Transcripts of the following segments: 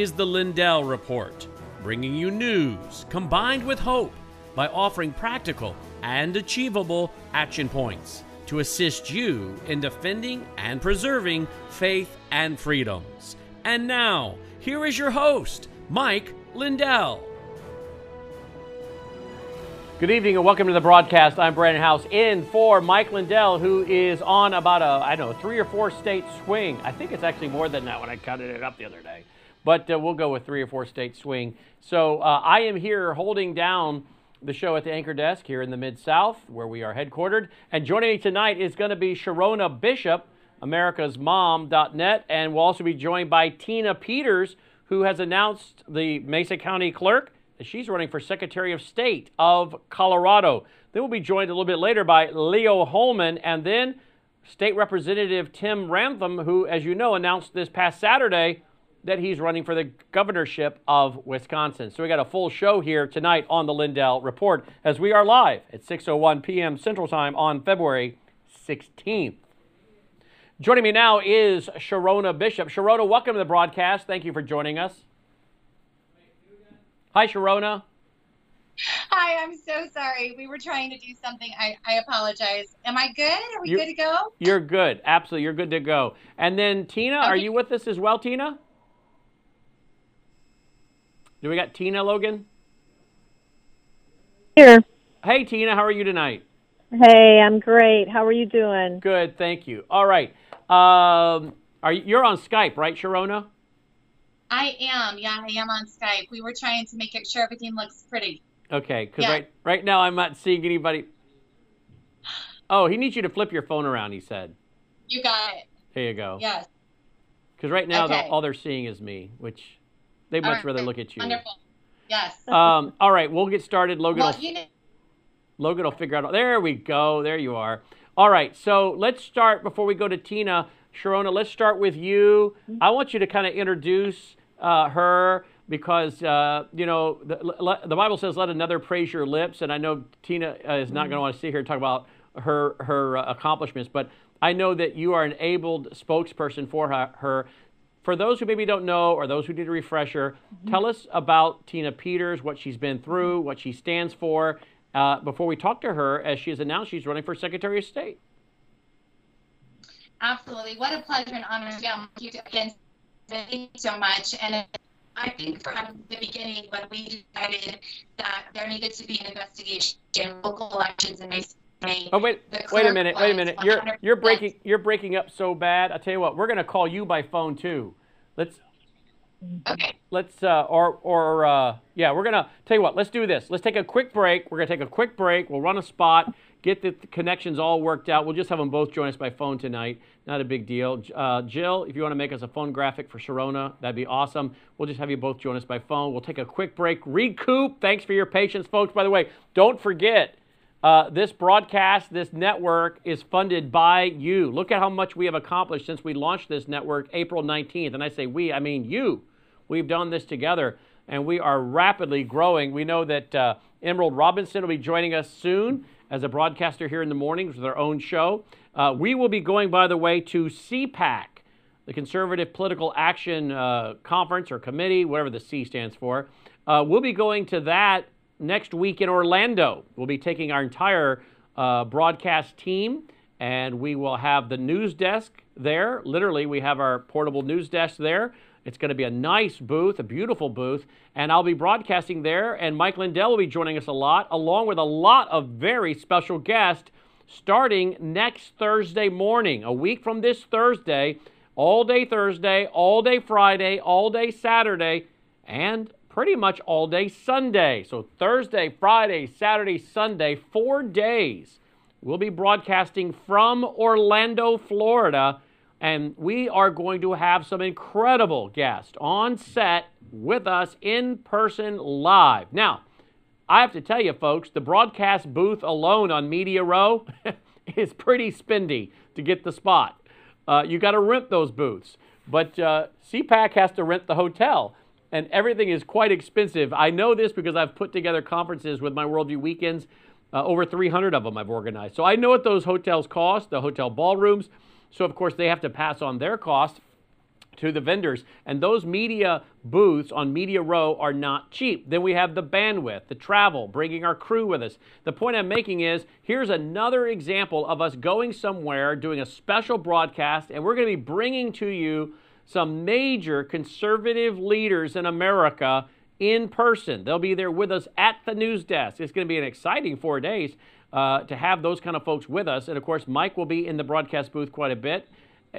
is the Lindell Report, bringing you news combined with hope by offering practical and achievable action points to assist you in defending and preserving faith and freedoms. And now, here is your host, Mike Lindell. Good evening and welcome to the broadcast. I'm Brannon Howse in for Mike Lindell, who is on about a, I don't know, three or four state swing. I think it's actually more than that when I counted it up the other day. But uh, we'll go with three or four state swing. So uh, I am here holding down the show at the anchor desk here in the Mid South, where we are headquartered. And joining me tonight is going to be Sherronna Bishop, America's Mom.net, and we'll also be joined by Tina Peters, who has announced the Mesa County clerk that she's running for Secretary of State of Colorado. Then we'll be joined a little bit later by Leo Hohmann, and then State Representative Tim Ramthun, who, as you know, announced this past Saturday that he's running for the governorship of Wisconsin. So we got a full show here tonight on the Lindell Report as we are live at 6:01 p.m. Central Time on February 16th. Joining me now is Sherronna Bishop. Sherronna, welcome to the broadcast. Thank you for joining us. Hi, Sherronna. Hi, I'm so sorry. We were trying to do something. I, I apologize. Am I good? Are we You're- good to go? You're good. Absolutely. You're good to go. And then Tina, are you with us as well, Tina? Do we got Tina Logan? Here. Hey, Tina, how are you tonight? Hey, I'm great. How are you doing? Good, thank you. All right. Um, are you, you're on Skype, right, Sherronna? I am. Yeah, I am on Skype. We were trying to make it sure everything looks pretty. Okay, because Yeah. right right now I'm not seeing anybody. Oh, he needs you to flip your phone around. He said. You got it. There you go. Yes. Because right now Okay. the, all they're seeing is me, which they'd much rather look at you. Wonderful. Yes. Um, all right, we'll get started. Logan well, will you know, Logan will figure out. There we go. There you are. All right. So let's start before we go to Tina. Sherronna, let's start with you. I want you to kind of introduce uh, her because uh, you know the, le- the Bible says, "Let another praise your lips." And I know Tina uh, is not going to want to sit here and talk about her her uh, accomplishments, but I know that you are an abled spokesperson for her. her. For those who maybe don't know, or those who need a refresher, tell us about Tina Peters, what she's been through, what she stands for, uh, before we talk to her, as she has announced she's running for Secretary of State. absolutely. What a pleasure and honor. Yeah, thank you again. Thank you so much. And I think from the beginning, when we decided that there needed to be an investigation in local elections in Mesa County, Oh wait, wait a minute, wait a minute. You're you're breaking you're breaking up so bad. I tell you what, we're gonna call you by phone too. Let's okay. let's uh, or or uh, yeah, we're gonna tell you what. Let's do this. Let's take a quick break. We're gonna take a quick break. We'll run a spot, get the connections all worked out. We'll just have them both join us by phone tonight. Not a big deal. Uh, Jill, if you want to make us a phone graphic for Sherronna, that'd be awesome. We'll just have you both join us by phone. We'll take a quick break. Recoup. Thanks for your patience, folks. By the way, don't forget. Uh, this broadcast, this network is funded by you. Look at how much we have accomplished since we launched this network April 19th. And I say we, I mean you. We've done this together and we are rapidly growing. We know that uh, Emerald Robinson will be joining us soon as a broadcaster here in the mornings with our own show. Uh, we will be going, by the way, to CPAC, the Conservative Political Action uh, Conference or Committee, whatever the C stands for. Uh, we'll be going to that next week in Orlando. We'll be taking our entire uh, broadcast team and we will have the news desk there. Literally, we have our portable news desk there. It's going to be a nice booth, a beautiful booth, and I'll be broadcasting there. And Mike Lindell will be joining us a lot, along with a lot of very special guests, starting next Thursday morning, a week from this Thursday, all day Thursday, all day Friday, all day Saturday, and pretty much all day Sunday. So Thursday, Friday, Saturday, Sunday, four days. We'll be broadcasting from Orlando, Florida, and we are going to have some incredible guests on set with us in person live. Now, I have to tell you, folks, the broadcast booth alone on Media Row is pretty spendy to get the spot. Uh, you got to rent those booths, but uh, CPAC has to rent the hotel, and everything is quite expensive. I know this because I've put together conferences with my Worldview Weekends. Uh, over 300 of them I've organized. So I know what those hotels cost, the hotel ballrooms. So, of course, they have to pass on their cost to the vendors. And those media booths on Media Row are not cheap. Then we have the bandwidth, the travel, bringing our crew with us. The point I'm making is here's another example of us going somewhere, doing a special broadcast, and we're going to be bringing to you some major conservative leaders in America in person. They'll be there with us at the news desk. It's going to be an exciting four days uh, to have those kind of folks with us. And of course, Mike will be in the broadcast booth quite a bit.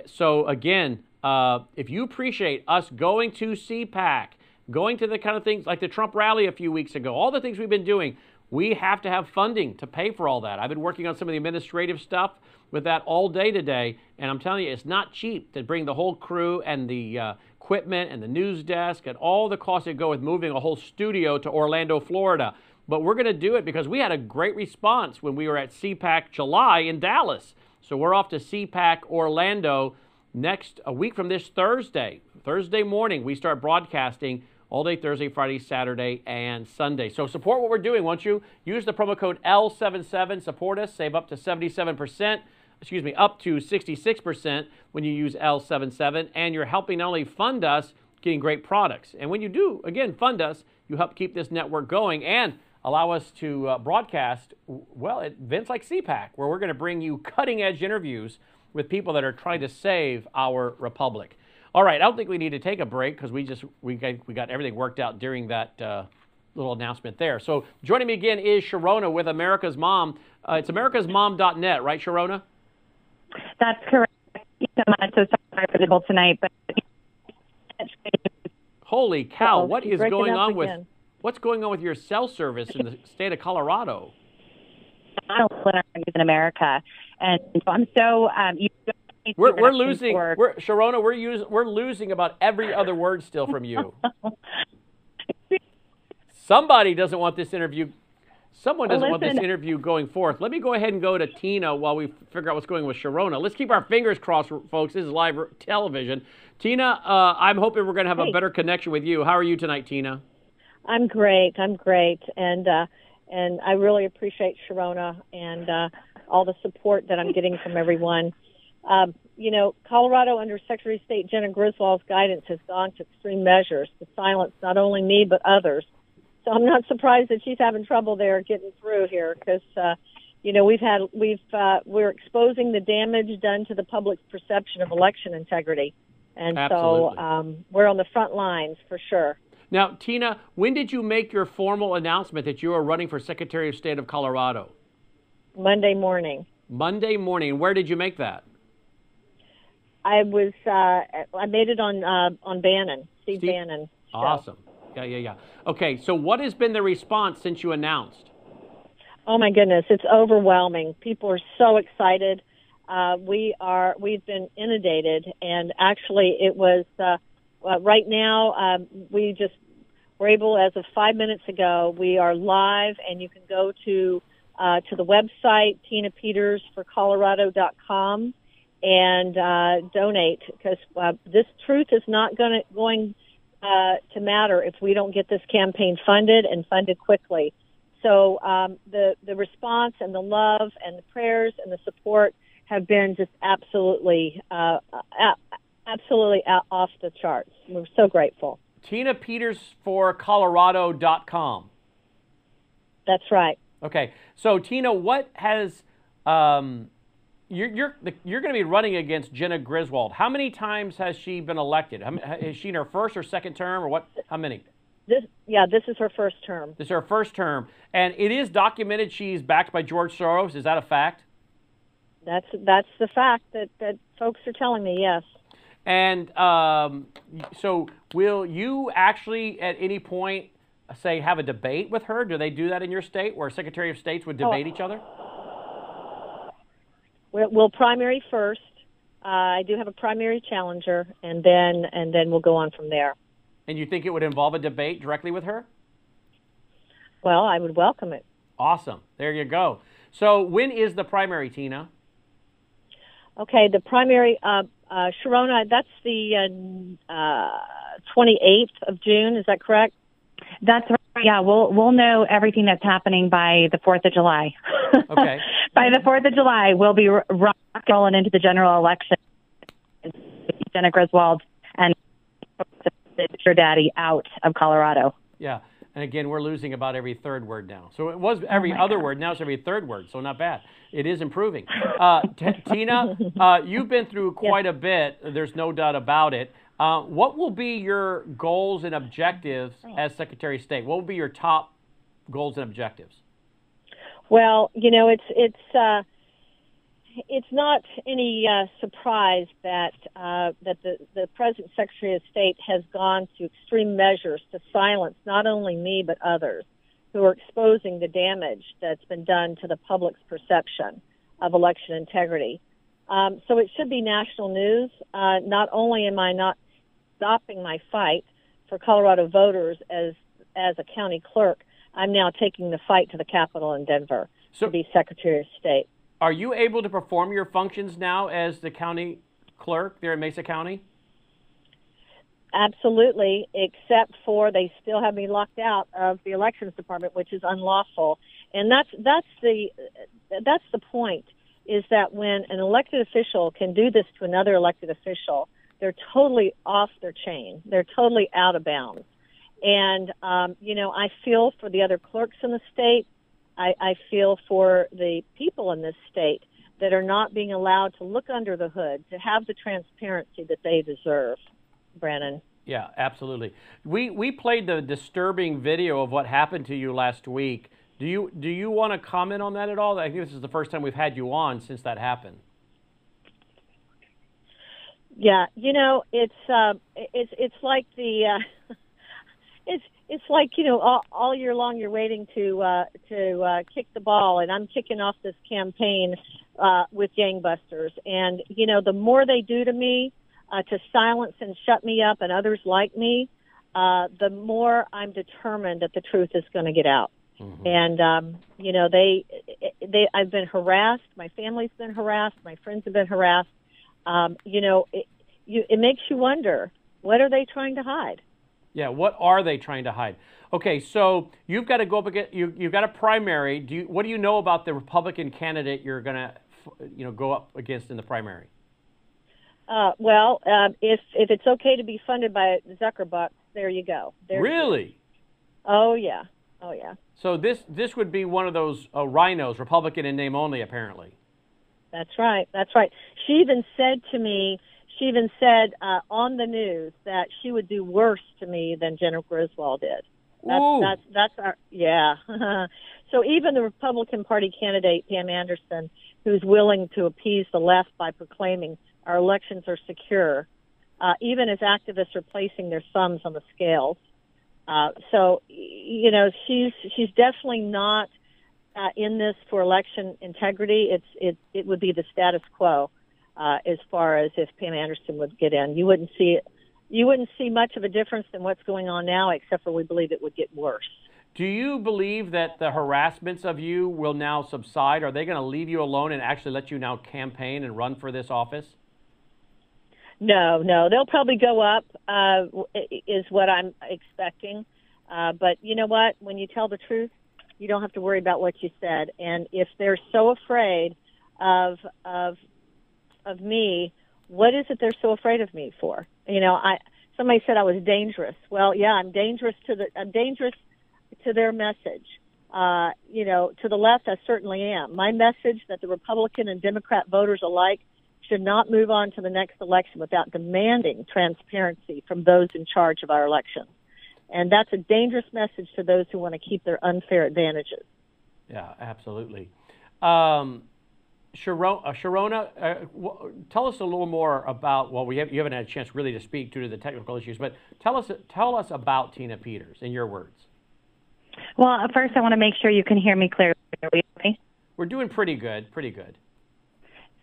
So, again, uh, if you appreciate us going to CPAC, going to the kind of things like the Trump rally a few weeks ago, all the things we've been doing, we have to have funding to pay for all that. I've been working on some of the administrative stuff with that all day today, and I'm telling you, it's not cheap to bring the whole crew and the uh, equipment and the news desk and all the costs that go with moving a whole studio to Orlando, Florida. But we're going to do it because we had a great response when we were at CPAC July in Dallas. So we're off to CPAC Orlando next a week from this Thursday. Thursday morning, we start broadcasting all day Thursday, Friday, Saturday, and Sunday. So support what we're doing, won't you? Use the promo code L77, support us, save up to 77%, excuse me, up to 66% when you use L77, and you're helping not only fund us getting great products. And when you do, again, fund us, you help keep this network going and allow us to uh, broadcast, well, at events like CPAC, where we're going to bring you cutting edge interviews with people that are trying to save our republic. All right, I don't think we need to take a break because we just we got, we got everything worked out during that uh, little announcement there. So joining me again is Sherronna with America's Mom. Uh, it's americasmom.net, right, Sherronna? That's correct. Thank you so much. So sorry for the call tonight, but holy cow, what is going on with what's going on with your cell service in the state of Colorado? I in America, and so I'm so um, We're, we're losing, for- we're, Sherronna, we're, use, we're losing about every other word still from you. Somebody doesn't want this interview. Someone doesn't want this interview going forth. Let me go ahead and go to Tina while we figure out what's going on with Sherronna. Let's keep our fingers crossed, folks. This is live television. Tina, uh, I'm hoping we're going to have a better connection with you. How are you tonight, Tina? I'm great. I'm great, and uh, and I really appreciate Sherronna and uh, all the support that I'm getting from everyone. Um, you know, Colorado, under Secretary of State Jena Griswold's guidance, has gone to extreme measures to silence not only me but others. So I'm not surprised that she's having trouble there getting through here because. Uh, you know, we've had we've uh, we're exposing the damage done to the public's perception of election integrity, and Absolutely. so um, we're on the front lines for sure. Now, Tina, when did you make your formal announcement that you are running for Secretary of State of Colorado? Monday morning. Monday morning. Where did you make that? I was uh, I made it on uh, on Bannon, Steve, Steve- Bannon. show. Awesome. Yeah, yeah, yeah. Okay, so what has been the response since you announced? Oh my goodness, it's overwhelming. People are so excited. Uh, we are we've been inundated, and actually, it was uh, uh, right now. Um, we just were able, as of five minutes ago, we are live, and you can go to uh, to the website tinapetersforcolorado.com and uh, donate because uh, this truth is not going going uh, to matter if we don't get this campaign funded and funded quickly. So um, the the response and the love and the prayers and the support have been just absolutely uh, absolutely off the charts. We're so grateful. Tina Peters for Colorado.com. That's right. Okay, so Tina, what has um, you're you're you're going to be running against Jena Griswold? How many times has she been elected? Is she in her first or second term, or what? How many? This yeah, this is her first term. This is her first term, and it is documented she's backed by George Soros. Is that a fact? That's that's the fact that that folks are telling me. Yes. And um, so, will you actually at any point say have a debate with her? Do they do that in your state, where Secretary of States would debate each other? We'll, we'll primary first. Uh, I do have a primary challenger, and then and then we'll go on from there. And you think it would involve a debate directly with her? Well, I would welcome it. Awesome. There you go. So, when is the primary, Tina? Okay, the primary, uh, uh, Sherronna, that's the uh, uh, 28th of June. Is that correct? That's right. Yeah, we'll we'll know everything that's happening by the Fourth of July. Okay. by the Fourth of July, we'll be rock rolling into the general election. Jena Griswold and your daddy out of Colorado. Yeah. And again, we're losing about every third word now. So it was every Oh other God. word. Now it's every third word. So not bad. It is improving. Uh, T- Tina, uh, you've been through quite a bit. There's no doubt about it. Uh, what will be your goals and objectives as Secretary of State? What will be your top goals and objectives? Well, you know, it's it's uh, it's not any uh, surprise that uh, that the the present Secretary of State has gone to extreme measures to silence not only me but others who are exposing the damage that's been done to the public's perception of election integrity. Um, so it should be national news. Uh, not only am I not stopping my fight for Colorado voters as as a county clerk, I'm now taking the fight to the Capitol in Denver So- to be Secretary of State. Are you able to perform your functions now as the county clerk there in Mesa County? Absolutely, except for they still have me locked out of the elections department, which is unlawful. And that's that's the that's the point is that when an elected official can do this to another elected official, they're totally off their chain. They're totally out of bounds. And um, you know, I feel for the other clerks in the state. I, I feel for the people in this state that are not being allowed to look under the hood, to have the transparency that they deserve. Brannon. Yeah, absolutely. We we played the disturbing video of what happened to you last week. Do you do you want to comment on that at all? I think this is the first time we've had you on since that happened. Yeah, you know, it's uh, it's it's like the uh, it's it's like you know all, all year long you're waiting to uh, to uh, kick the ball, and I'm kicking off this campaign uh, with gangbusters, and you know the more they do to me uh, to silence and shut me up, and others like me, uh, the more I'm determined that the truth is going to get out. And um, you know they they I've been harassed. My family's been harassed. My friends have been harassed. Um, you know, it, you, it makes you wonder what are they trying to hide? Yeah, what are they trying to hide? Okay, so you've got to go up against you. You've got a primary. Do you, what do you know about the Republican candidate you're going to, you know, go up against in the primary? Uh, well, um, if if it's okay to be funded by Zuckerbuck, there you go. There, Really? Oh yeah. Oh yeah. So this this would be one of those uh, rhinos, Republican in name only, apparently. That's right. That's right. She even said to me, she even said uh, on the news that she would do worse to me than Jennifer Griswold did. That's Ooh. that's that's our yeah. so even the Republican Party candidate Pam Anderson, who's willing to appease the left by proclaiming our elections are secure, uh, even as activists are placing their thumbs on the scales. Uh, so you know she's she's definitely not uh, in this for election integrity. It's it it would be the status quo uh, as far as if Pam Anderson would get in. You wouldn't see it. You wouldn't see much of a difference than what's going on now, except for we believe it would get worse. Do you believe that the harassments of you will now subside? Are they going to leave you alone and actually let you now campaign and run for this office? No, no, they'll probably go up. Uh, is what I'm expecting. Uh, but you know what? When you tell the truth, you don't have to worry about what you said. And if they're so afraid of of of me, what is it they're so afraid of me for? You know, I somebody said I was dangerous. Well, yeah, I'm dangerous to the I'm dangerous to their message. Uh, you know, to the left, I certainly am. My message that the Republican and Democrat voters alike should not move on to the next election without demanding transparency from those in charge of our elections. And that's a dangerous message to those who want to keep their unfair advantages. Yeah, absolutely. Um, Sharon, uh, Sherronna, uh, w- tell us a little more about. Well, we have, you haven't had a chance really to speak due to the technical issues, but tell us tell us about Tina Peters in your words. Well, first, I want to make sure you can hear me clearly. We're doing pretty good, pretty good.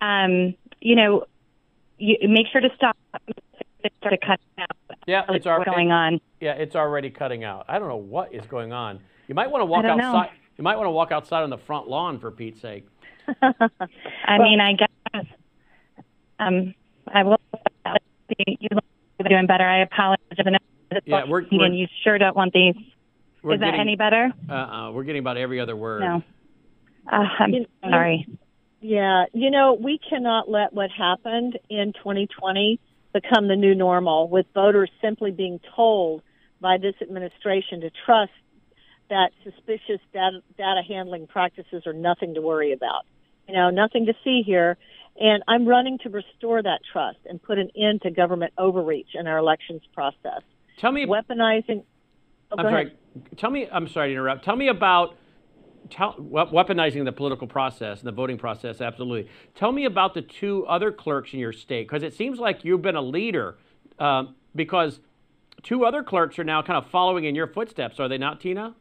Um, you know, you make sure to stop. Start to cut out. Yeah, it's already going on. Yeah, it's already cutting out. I don't know what is going on. You might want to walk don't know. outside. You might want to walk outside on the front lawn for Pete's sake. I mean, I guess um, I will. You look doing better. I apologize. Yeah, we're- we're- and you sure don't want these. We're Is that getting, any better? Uh-uh, we're getting about every other word. No. Uh, I'm You- sorry. Yeah, you know, we cannot let what happened in 2020, become the new normal, with voters simply being told by this administration to trust that suspicious data, data handling practices are nothing to worry about. You know, nothing to see here. And I'm running to restore that trust and put an end to government overreach in our elections process. Tell me, weaponizing. Oh, I'm sorry. Tell me. I'm sorry to interrupt. Tell me about tell, weaponizing the political process and the voting process. Absolutely. Tell me about the two other clerks in your state because it seems like you've been a leader. Um, because two other clerks are now kind of following in your footsteps. Are they not, Tina?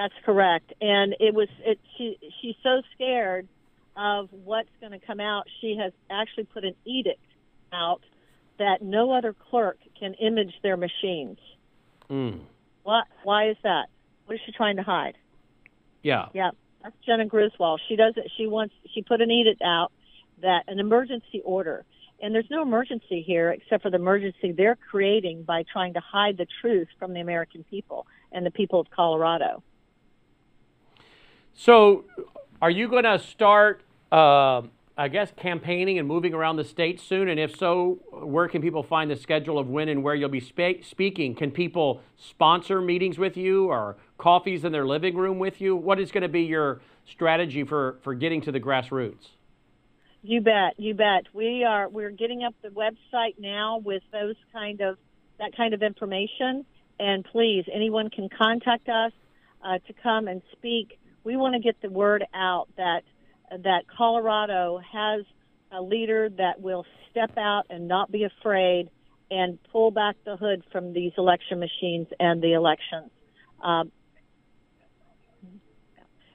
That's correct. And it was it. She she's so scared of what's going to come out. She has actually put an edict out that no other clerk can image their machines. Mm. What? Why is that? What is she trying to hide? Yeah. Yeah. That's Jena Griswold. She does it. She wants. She put an edict out that an emergency order, and there's no emergency here except for the emergency they're creating by trying to hide the truth from the American people and the people of Colorado. So, are you going to start? Uh, I guess, campaigning and moving around the state soon? And if so, where can people find the schedule of when and where you'll be spe- speaking? Can people sponsor meetings with you or coffees in their living room with you? What is going to be your strategy for, for getting to the grassroots? You bet, you bet. We are we're getting up the website now with those kind of that kind of information. And please, anyone can contact us uh, to come and speak. We want to get the word out that that Colorado has a leader that will step out and not be afraid and pull back the hood from these election machines and the elections. Um,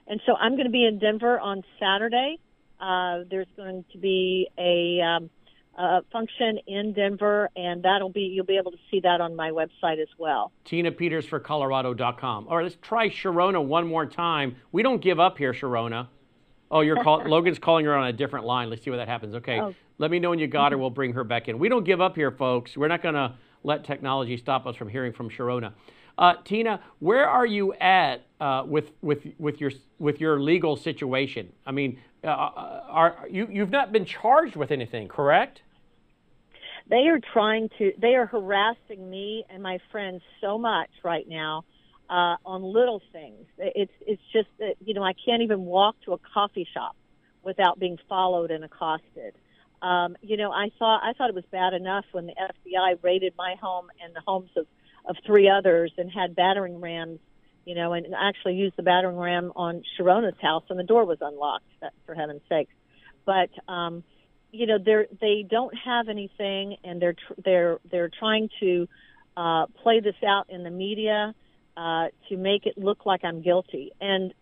and so I'm going to be in Denver on Saturday. Uh, there's going to be a, um, a function in Denver, and that'll be you'll be able to see that on my website as well. Tina Peters for Colorado.com. All right, let's try Sherronna one more time. We don't give up here, Sherronna. Oh, you're call- Logan's calling her on a different line. Let's see what that happens. Okay. Oh. Let me know when you got her. We'll bring her back in. We don't give up here, folks. We're not going to let technology stop us from hearing from Sherronna. Uh, Tina, where are you at uh, with with with your with your legal situation? I mean, uh, uh are you you've not been charged with anything, correct? They are trying to. They are harassing me and my friends so much right now uh, on little things. It's it's just that you know I can't even walk to a coffee shop without being followed and accosted. Um, you know, I thought I thought it was bad enough when the FBI raided my home and the homes of of three others and had battering rams. You know, and actually used the battering ram on Sherronna's house, and the door was unlocked. For heaven's sakes, but um, you know, they're they don't have anything, and they're tr- they're they're trying to uh, play this out in the media uh, to make it look like I'm guilty. And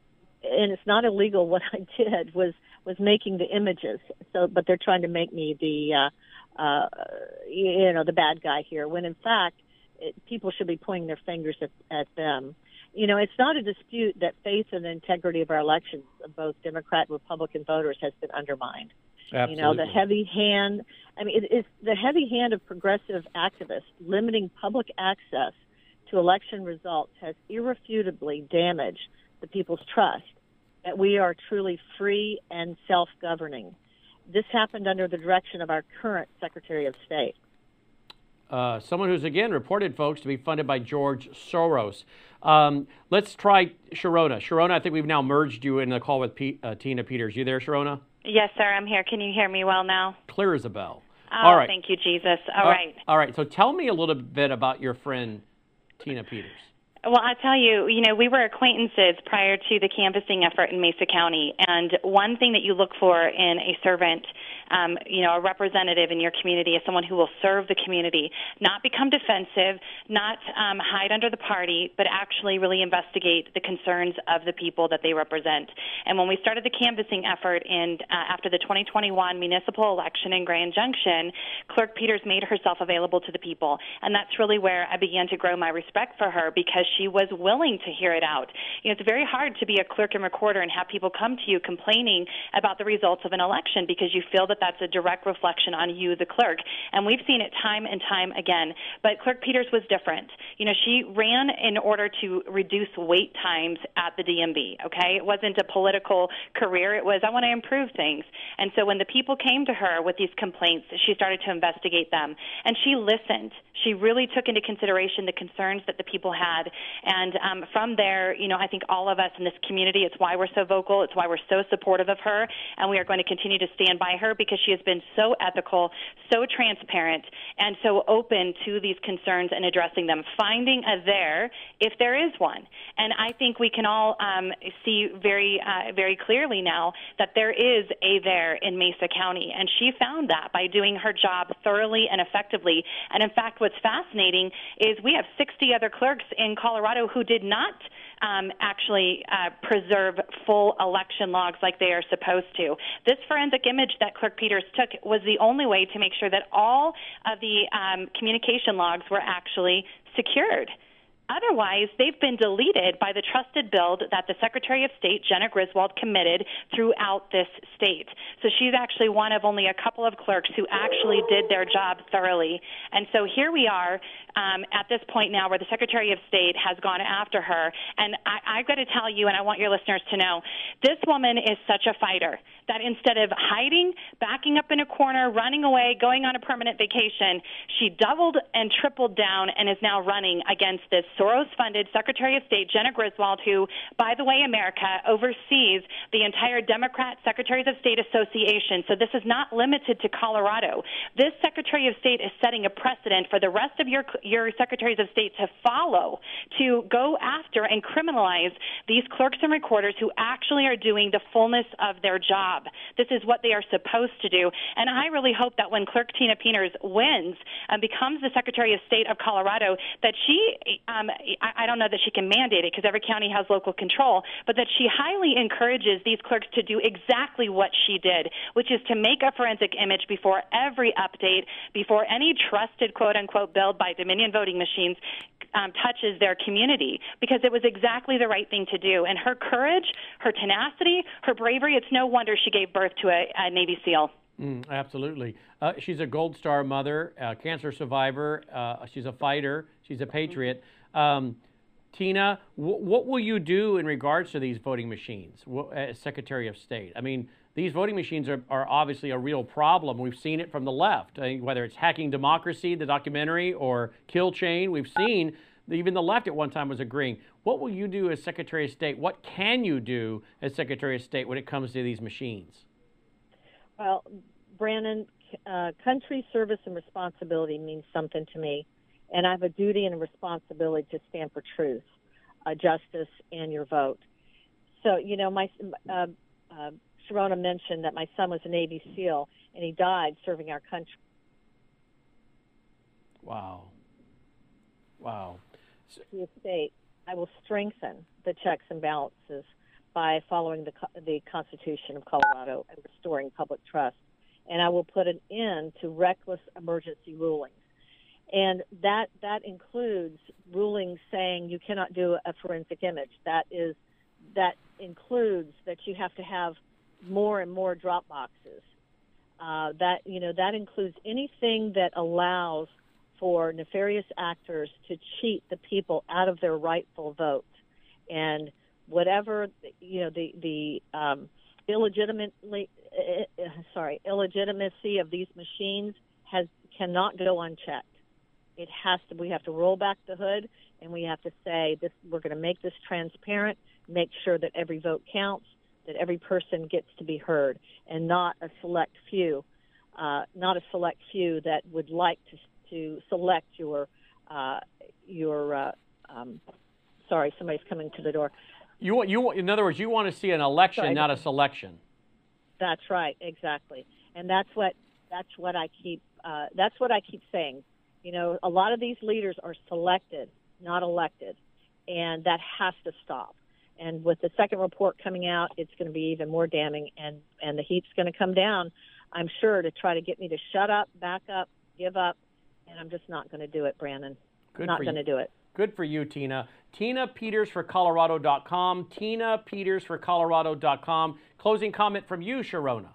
and it's not illegal. What I did was was making the images. So, but they're trying to make me the uh, uh, you know the bad guy here. When in fact, it, people should be pointing their fingers at, at them. You know, it's not a dispute that faith and integrity of our elections of both Democrat and Republican voters has been undermined. Absolutely. You know, the heavy hand. I mean, it is the heavy hand of progressive activists limiting public access to election results has irrefutably damaged the people's trust that we are truly free and self governing. This happened under the direction of our current Secretary of State. Uh, someone who's again reported, folks, to be funded by George Soros. Um, let's try Sherronna. Sherronna, I think we've now merged you in the call with P- uh, Tina Peters. You there, Sherronna? Yes, sir. I'm here. Can you hear me well now? Clear as a bell. Oh, all right. Thank you, Jesus. All uh, right. All right. So tell me a little bit about your friend Tina Peters? Well, I tell you, you know, we were acquaintances prior to the canvassing effort in Mesa County, and one thing that you look for in a servant um, you know, a representative in your community is someone who will serve the community, not become defensive, not um, hide under the party, but actually really investigate the concerns of the people that they represent. And when we started the canvassing effort in uh, after the 2021 municipal election in Grand Junction, Clerk Peters made herself available to the people, and that's really where I began to grow my respect for her because she was willing to hear it out. You know, it's very hard to be a clerk and recorder and have people come to you complaining about the results of an election because you feel that that that's a direct reflection on you, the clerk. And we've seen it time and time again. But Clerk Peters was different. You know, she ran in order to reduce wait times at the DMV, okay? It wasn't a political career. It was, I want to improve things. And so when the people came to her with these complaints, she started to investigate them. And she listened. She really took into consideration the concerns that the people had. And um, from there, you know, I think all of us in this community, it's why we're so vocal. It's why we're so supportive of her. And we are going to continue to stand by her because she has been so ethical, so transparent, and so open to these concerns and addressing them, finding a there if there is one. And I think we can all um, see very, uh, very clearly now that there is a there in Mesa County. And she found that by doing her job thoroughly and effectively. And in fact, what's fascinating is we have 60 other clerks in Colorado who did not um, actually uh, preserve full election logs like they are supposed to. This forensic image that Clerk Peters took was the only way to make sure that all of the um, communication logs were actually secured. Otherwise, they've been deleted by the trusted build that the Secretary of State, Jena Griswold, committed throughout this state. So she's actually one of only a couple of clerks who actually did their job thoroughly. And so here we are um, at this point now where the Secretary of State has gone after her. And I, I've got to tell you, and I want your listeners to know, this woman is such a fighter that instead of hiding, backing up in a corner, running away, going on a permanent vacation, she doubled and tripled down and is now running against this Soros funded Secretary of State, Jena Griswold, who, by the way, America, oversees the entire Democrat Secretaries of State Association. So this is not limited to Colorado. This Secretary of State is setting a precedent for the rest of your, your Secretaries of State to follow, to go after and criminalize these clerks and recorders who actually are doing the fullness of their job. This is what they are supposed to do. And I really hope that when Clerk Tina Peters wins and becomes the Secretary of State of Colorado, that she um, um, I, I don't know that she can mandate it because every county has local control, but that she highly encourages these clerks to do exactly what she did, which is to make a forensic image before every update, before any trusted quote unquote build by Dominion voting machines um, touches their community because it was exactly the right thing to do. And her courage, her tenacity, her bravery, it's no wonder she gave birth to a, a Navy SEAL. Mm, absolutely. Uh, she's a Gold Star mother, a cancer survivor. Uh, she's a fighter. She's a patriot. Um, Tina, what will you do in regards to these voting machines as Secretary of State? I mean, these voting machines are, are obviously a real problem. We've seen it from the left, I mean, whether it's Hacking Democracy, the documentary, or Kill Chain. We've seen even the left at one time was agreeing. What will you do as Secretary of State? What can you do as Secretary of State when it comes to these machines? Well, Brannon, uh, country service and responsibility means something to me and I have a duty and a responsibility to stand for truth, uh, justice, and your vote. So, you know, my uh, uh, Sherronna mentioned that my son was a Navy SEAL and he died serving our country. Wow. Wow. The state, I will strengthen the checks and balances by following the the Constitution of Colorado and restoring public trust, and I will put an end to reckless emergency rulings and that that includes rulings saying you cannot do a forensic image. That is that includes that you have to have more and more drop boxes. Uh, that you know that includes anything that allows for nefarious actors to cheat the people out of their rightful vote, and whatever you know the the um, illegitimately uh, sorry illegitimacy of these machines has cannot go unchecked it has to we have to roll back the hood and we have to say this we're going to make this transparent make sure that every vote counts that every person gets to be heard and not a select few uh, not a select few that would like to to select your uh, your uh, um, sorry somebody's coming to the door. You want you want, in other words you want to see an election sorry. not a selection. That's right exactly. And that's what that's what I keep uh, that's what I keep saying you know, a lot of these leaders are selected, not elected, and that has to stop. And with the second report coming out, it's going to be even more damning, and and the heat's going to come down. I'm sure to try to get me to shut up, back up, give up, and I'm just not going to do it, Brannon. Good not going to do it. Good for you, Tina. Tina Peters for Colorado.com. Tina Peters for Colorado.com. Closing comment from you, Sherronna.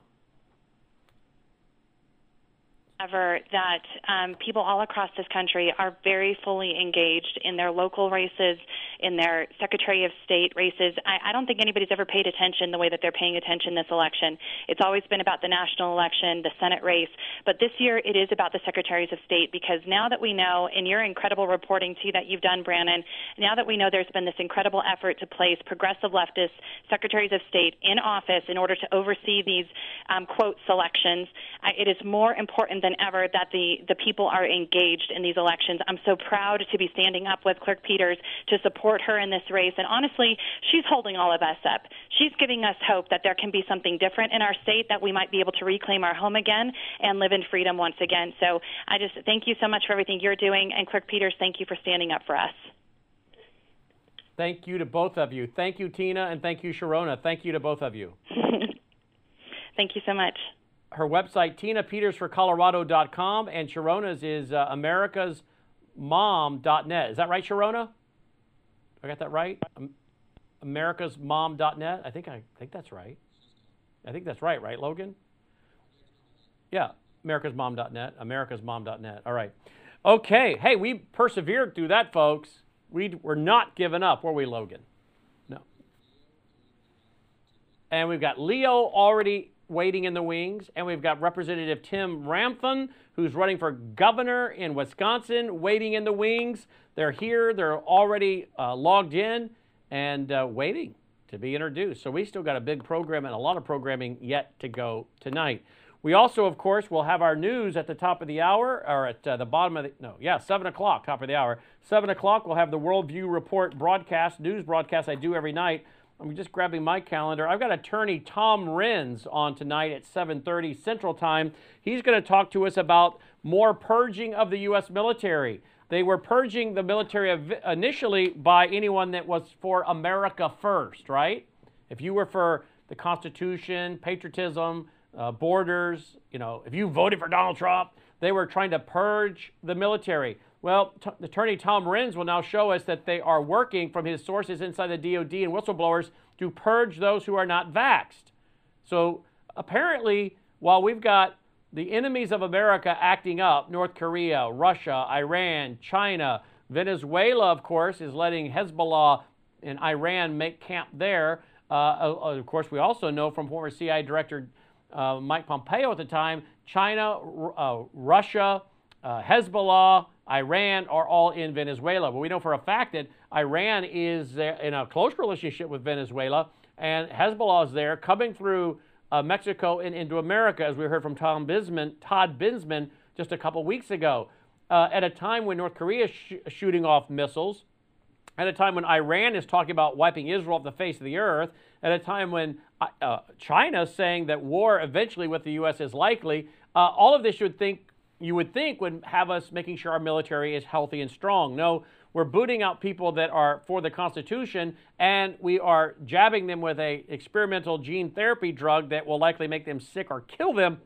Ever that um, people all across this country are very fully engaged in their local races, in their Secretary of State races. I, I don't think anybody's ever paid attention the way that they're paying attention this election. It's always been about the national election, the Senate race, but this year it is about the Secretaries of State because now that we know, in your incredible reporting too that you've done, Brannon, now that we know there's been this incredible effort to place progressive leftist Secretaries of State in office in order to oversee these um, quote selections, it is more important than ever that the, the people are engaged in these elections. I'm so proud to be standing up with Clerk Peters to support her in this race. And honestly, she's holding all of us up. She's giving us hope that there can be something different in our state, that we might be able to reclaim our home again and live in freedom once again. So I just thank you so much for everything you're doing. And Clerk Peters, thank you for standing up for us. Thank you to both of you. Thank you, Tina, and thank you, Sherronna. Thank you to both of you. thank you so much her website, tinapetersforcolorado.com, and Sherronna's is uh, americasmom.net. Is that right, Sherronna? I got that right? Um, americasmom.net? I think I think that's right. I think that's right, right, Logan? Yeah, americasmom.net, americasmom.net. All right. Okay. Hey, we persevered through that, folks. We were not giving up, were we, Logan? No. And we've got Leo already waiting in the wings. And we've got Representative Tim Ramthun, who's running for governor in Wisconsin, waiting in the wings. They're here, they're already uh, logged in and uh, waiting to be introduced. So we still got a big program and a lot of programming yet to go tonight. We also, of course, will have our news at the top of the hour, or at uh, the bottom of the, no, yeah, 7 o'clock, top of the hour. 7 o'clock, we'll have the Worldview Report broadcast, news broadcast I do every night I'm just grabbing my calendar. I've got attorney Tom Renz on tonight at 7:30 Central Time. He's going to talk to us about more purging of the U.S. military. They were purging the military initially by anyone that was for America first, right? If you were for the Constitution, patriotism, uh, borders, you know, if you voted for Donald Trump, they were trying to purge the military. Well, t- Attorney Tom Renz will now show us that they are working from his sources inside the DOD and whistleblowers to purge those who are not vaxxed. So apparently, while we've got the enemies of America acting up North Korea, Russia, Iran, China, Venezuela, of course, is letting Hezbollah and Iran make camp there. Uh, uh of course, we also know from former CIA Director uh, Mike Pompeo at the time China, uh, Russia, uh, Hezbollah, Iran are all in Venezuela. But we know for a fact that Iran is in a close relationship with Venezuela, and Hezbollah is there coming through uh, Mexico and into America, as we heard from Tom Bisman, Todd Bensman just a couple weeks ago. Uh, at a time when North Korea is sh- shooting off missiles, at a time when Iran is talking about wiping Israel off the face of the earth, at a time when uh, uh China is saying that war eventually with the U.S. is likely, uh, all of this should think you would think would have us making sure our military is healthy and strong. No, we're booting out people that are for the Constitution, and we are jabbing them with a experimental gene therapy drug that will likely make them sick or kill them.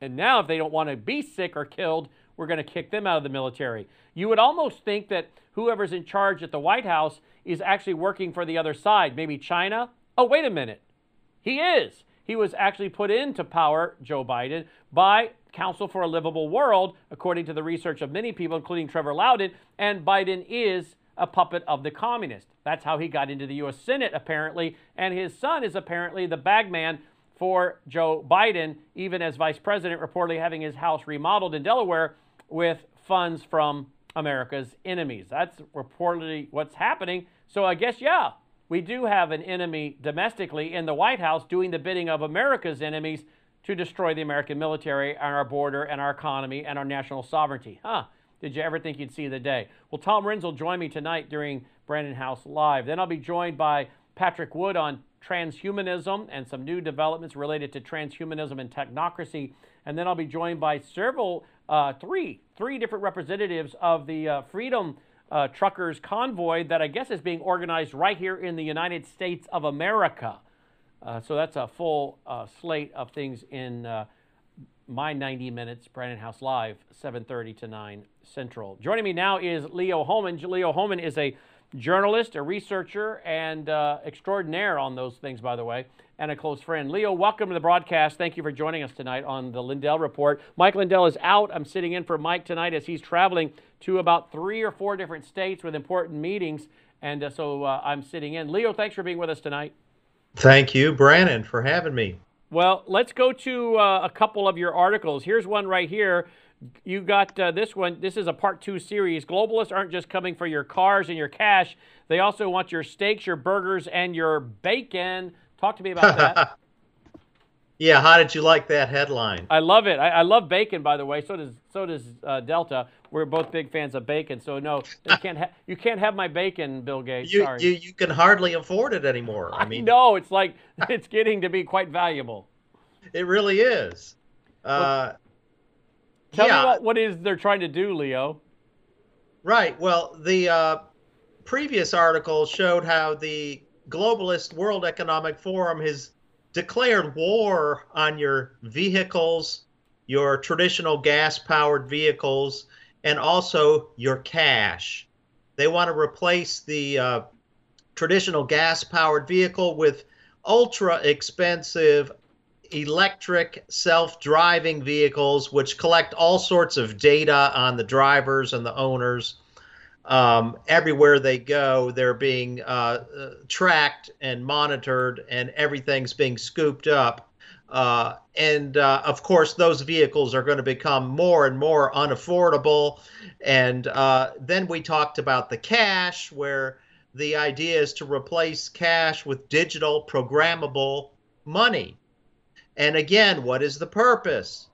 And now, if they don't want to be sick or killed, we're going to kick them out of the military. You would almost think that whoever's in charge at the White House is actually working for the other side, maybe China. Oh, wait a minute. He is. He was actually put into power, Joe Biden, by Council for a Livable World, according to the research of many people, including Trevor Loudon, and Biden is a puppet of the communist. That's how he got into the U.S. Senate, apparently, and his son is apparently the bagman for Joe Biden, even as vice president, reportedly having his house remodeled in Delaware with funds from America's enemies. That's reportedly what's happening. So I guess, yeah, we do have an enemy domestically in the White House doing the bidding of America's enemies to destroy the American military and our border and our economy and our national sovereignty. Huh. Did you ever think you'd see the day? Well, Tom Renz will join me tonight during Brannon Howse Live. Then I'll be joined by Patrick Wood on transhumanism and some new developments related to transhumanism and technocracy. And then I'll be joined by several, uh, three, three different representatives of the uh, Freedom uh, Truckers Convoy that I guess is being organized right here in the United States of America. Uh, so that's a full uh, slate of things in uh, my 90 minutes, Brannon Howse Live, 7:30 to 9 Central. Joining me now is Leo Hohmann. Leo Hohmann is a journalist, a researcher, and uh, extraordinaire on those things, by the way. and a close friend. Leo, welcome to the broadcast. Thank you for joining us tonight on the Lindell Report. Mike Lindell is out. I'm sitting in for Mike tonight as he's traveling to about three or four different states with important meetings. And uh, so I'm sitting in. Leo, thanks for being with us tonight. Thank you, Brannon, for having me. Well, let's go to uh, a couple of your articles. Here's one right here. You got uh, this one. This is a part two series. Globalists aren't just coming for your cars and your cash, they also want your steaks, your burgers, and your bacon. Talk to me about that. yeah, how did you like that headline? I love it. I, I love bacon, by the way. So does so does uh, Delta. We're both big fans of bacon. So no, you can't ha- you can't have my bacon, Bill Gates. You, Sorry. you you can hardly afford it anymore. I mean, no, it's like it's getting to be quite valuable. It really is. Uh, Tell yeah. me what, what is they're trying to do, Leo. Right. Well, the uh, previous article showed how the globalist World Economic Forum has declared war on your vehicles, your traditional gas powered vehicles, and also your cash. They want to replace the uh, traditional gas powered vehicle with ultra expensive electric self driving vehicles, which collect all sorts of data on the drivers and the owners um, everywhere they go, they're being uh, tracked and monitored, and everything's being scooped up. Uh, and uh, of course, those vehicles are going to become more and more unaffordable. And uh, then we talked about the cash, where the idea is to replace cash with digital programmable money. And again, what is the purpose?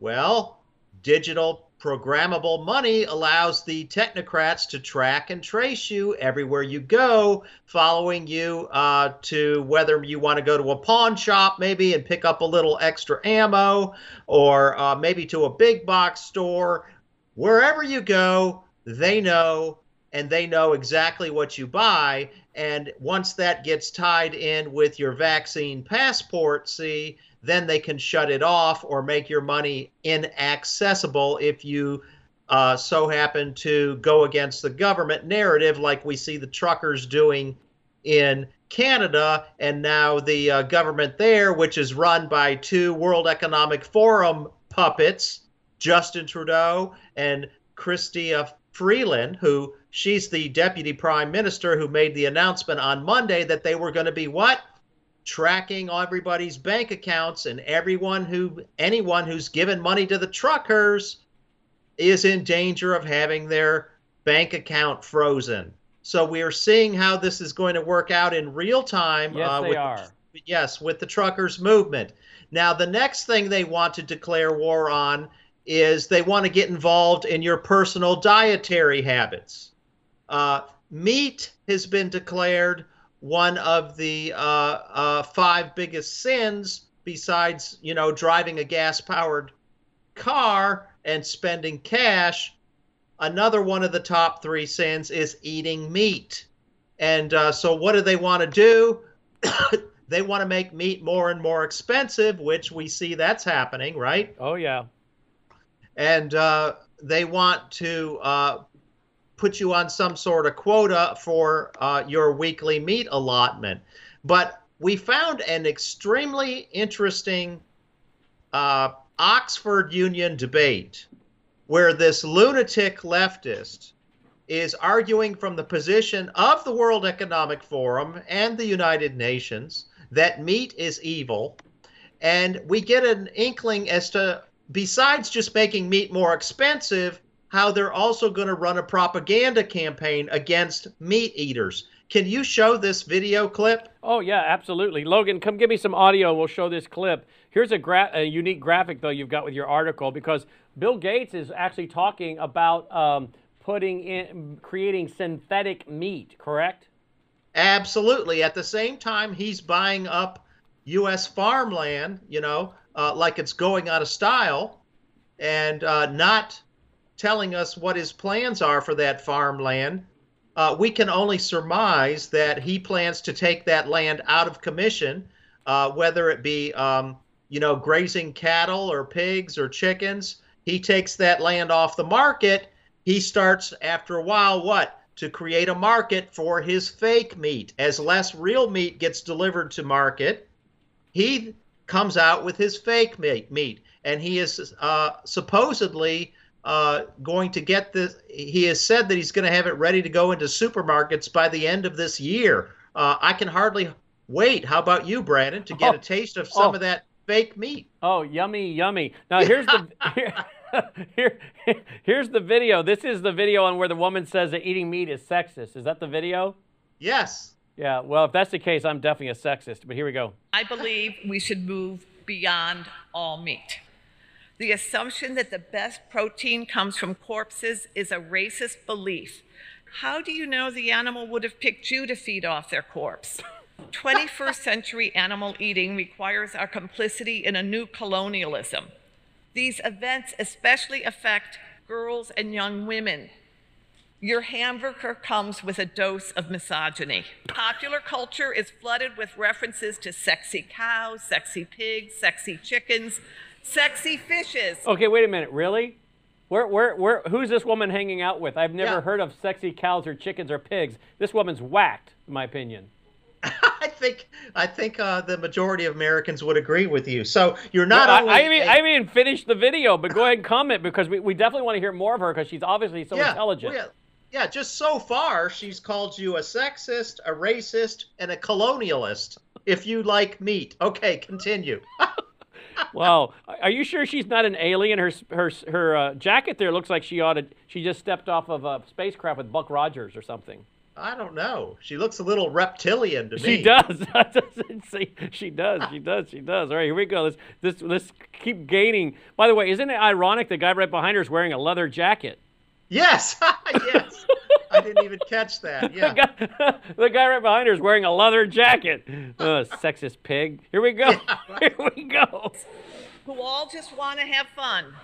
Well, digital Programmable money allows the technocrats to track and trace you everywhere you go, following you uh, to whether you want to go to a pawn shop maybe and pick up a little extra ammo, or uh, maybe to a big box store. Wherever you go, they know and they know exactly what you buy. And once that gets tied in with your vaccine passport, see, then they can shut it off or make your money inaccessible if you uh, so happen to go against the government narrative, like we see the truckers doing in Canada, and now the uh, government there, which is run by two World Economic Forum puppets, Justin Trudeau and Chrystia Freeland, who she's the deputy prime minister who made the announcement on Monday that they were going to be what? Tracking everybody's bank accounts and everyone who anyone who's given money to the truckers is in danger of having their bank account frozen. So we are seeing how this is going to work out in real time. Yes, uh, they with are. The, yes, with the truckers movement. Now, the next thing they want to declare war on is they want to get involved in your personal dietary habits. Uh, meat has been declared one of the uh, uh, five biggest sins besides you know driving a gas powered car and spending cash another one of the top three sins is eating meat. And uh, so what do they want to do? They want to make meat more and more expensive which we see that's happening right? Oh yeah. and uh, they want to uh, put you on some sort of quota for uh, your weekly meat allotment. But we found an extremely interesting uh, Oxford Union debate where this lunatic leftist is arguing from the position of the World Economic Forum and the United Nations that meat is evil. And we get an inkling as to, besides just making meat more expensive, how they're also going to run a propaganda campaign against meat eaters. Can you show this video clip? Oh yeah, absolutely. Logan, come give me some audio. We'll show this clip. Here's a, gra- a unique graphic though you've got with your article because Bill Gates is actually talking about um, putting in creating synthetic meat. Correct? Absolutely. At the same time, he's buying up U.S. farmland, you know, uh, like it's going out of style, and uh, not telling us what his plans are for that farmland. Uh, we can only surmise that he plans to take that land out of commission, uh, whether it be, um, you know, grazing cattle or pigs or chickens. He takes that land off the market. He starts, after a while, what? To create a market for his fake meat. As less real meat gets delivered to market, he comes out with his fake meat, meat and he is uh, supposedly uh, going to get this. He has said that he's going to have it ready to go into supermarkets by the end of this year. Uh, I can hardly wait. How about you, Brannon, to get Oh. a taste of some Oh. of that fake meat? Oh, yummy, yummy. Now here's the here, here here's the video. This is the video on where the woman says that eating meat is sexist. Is that the video? Yes. Yeah. Well, if that's the case, I'm definitely a sexist. But here we go. I believe we should move beyond all meat. The assumption that the best protein comes from corpses is a racist belief. How do you know the animal would have picked you to feed off their corpse? 21st century animal eating requires our complicity in a new colonialism. These events especially affect girls and young women. Your hamburger comes with a dose of misogyny. Popular culture is flooded with references to sexy cows, sexy pigs, sexy chickens, sexy fishes. Okay, wait a minute. Really? Where, where, where? Who's this woman hanging out with? I've never Yeah. heard of sexy cows or chickens or pigs. This woman's whacked, in my opinion. I think I think uh, the majority of Americans would agree with you. So you're not I, only I, haven't, a- I finished the video, but go ahead and comment because we, we definitely want to hear more of her because she's obviously so yeah, intelligent. well, yeah, yeah. Just so far, she's called you a sexist, a racist, and a colonialist. If you like meat, okay, continue. Wow. Are you sure she's not an alien? Her her her uh, jacket there looks like she ought to. She just stepped off of a spacecraft with Buck Rogers or something. I don't know. She looks a little reptilian to me. She does. See, she does. She does. She does. All right, here we go. Let's let's let's keep gaining. By the way, isn't it ironic the guy right behind her is wearing a leather jacket? Yes, yes. I didn't even catch that. The Yeah. guy, the guy right behind her is wearing a leather jacket. Uh, sexist pig. Here we go. Here we go. who all just want to have fun.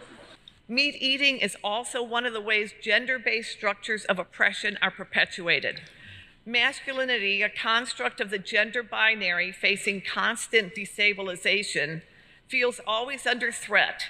Meat eating is also one of the ways gender based structures of oppression are perpetuated. Masculinity, a construct of the gender binary facing constant destabilization, feels always under threat,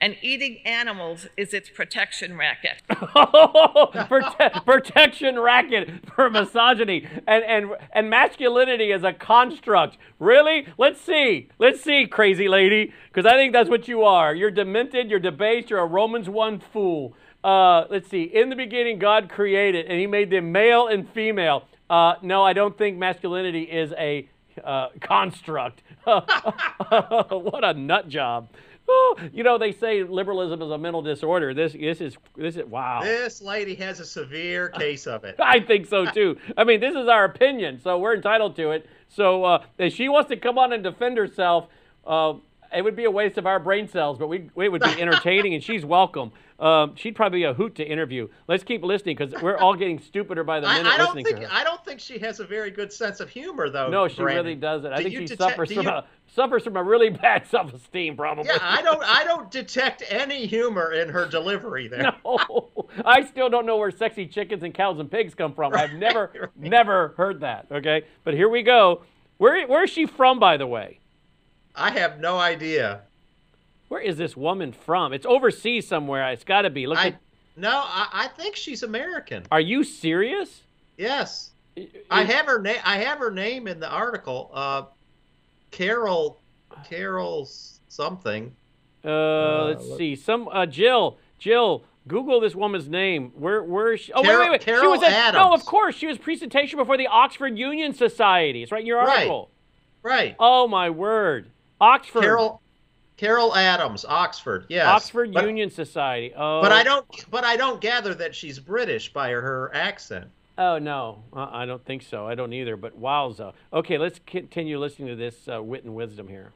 and eating animals is its protection racket. Prote- protection racket for misogyny and, and and masculinity is a construct. Really? Let's see. Let's see, crazy lady, because I think that's what you are. You're demented. You're debased. You're a Romans one fool. Uh, let's see. In the beginning, God created, and He made them male and female. Uh, no, I don't think masculinity is a uh, construct. what a nut job. Oh, you know they say liberalism is a mental disorder. This this is this is wow. This lady has a severe case of it. I think so too. I mean, this is our opinion, so we're entitled to it. So uh, if she wants to come on and defend herself, uh, it would be a waste of our brain cells, but we it would be entertaining, and she's welcome. Um, she'd probably be a hoot to interview. Let's keep listening because we're all getting stupider by the I, minute I don't think. I don't think she has a very good sense of humor, though. no, she Brannon. really doesn't. I Do think she detect- suffers from you- a suffers from a really bad self-esteem, probably. Yeah, I don't. I don't detect any humor in her delivery there. No, I still don't know where sexy chickens and cows and pigs come from. I've never, Right, right. never heard that. Okay, but here we go. Where, where is she from, by the way? I have no idea. Where is this woman from? It's overseas somewhere. It's got to be. Look I at. no. I, I think she's American. Are you serious? Yes, I have her name. I have her name in the article. Uh, Carol, Carol something. Uh, let's look. see. Some uh, Jill. Jill. Google this woman's name. Where where is she? Oh Carol- wait wait wait. she Carol was at, no, of course she was presentation before the Oxford Union Society. It's right in your Right. article. Right. Oh my word. Oxford. Carol, Carol Adams, Oxford. Yes. Oxford but, Union Society. Oh. But I don't. But I don't gather that she's British by her, her accent. Oh no, uh, I don't think so. I don't either. But wowza. Okay, let's continue listening to this uh, wit and wisdom here.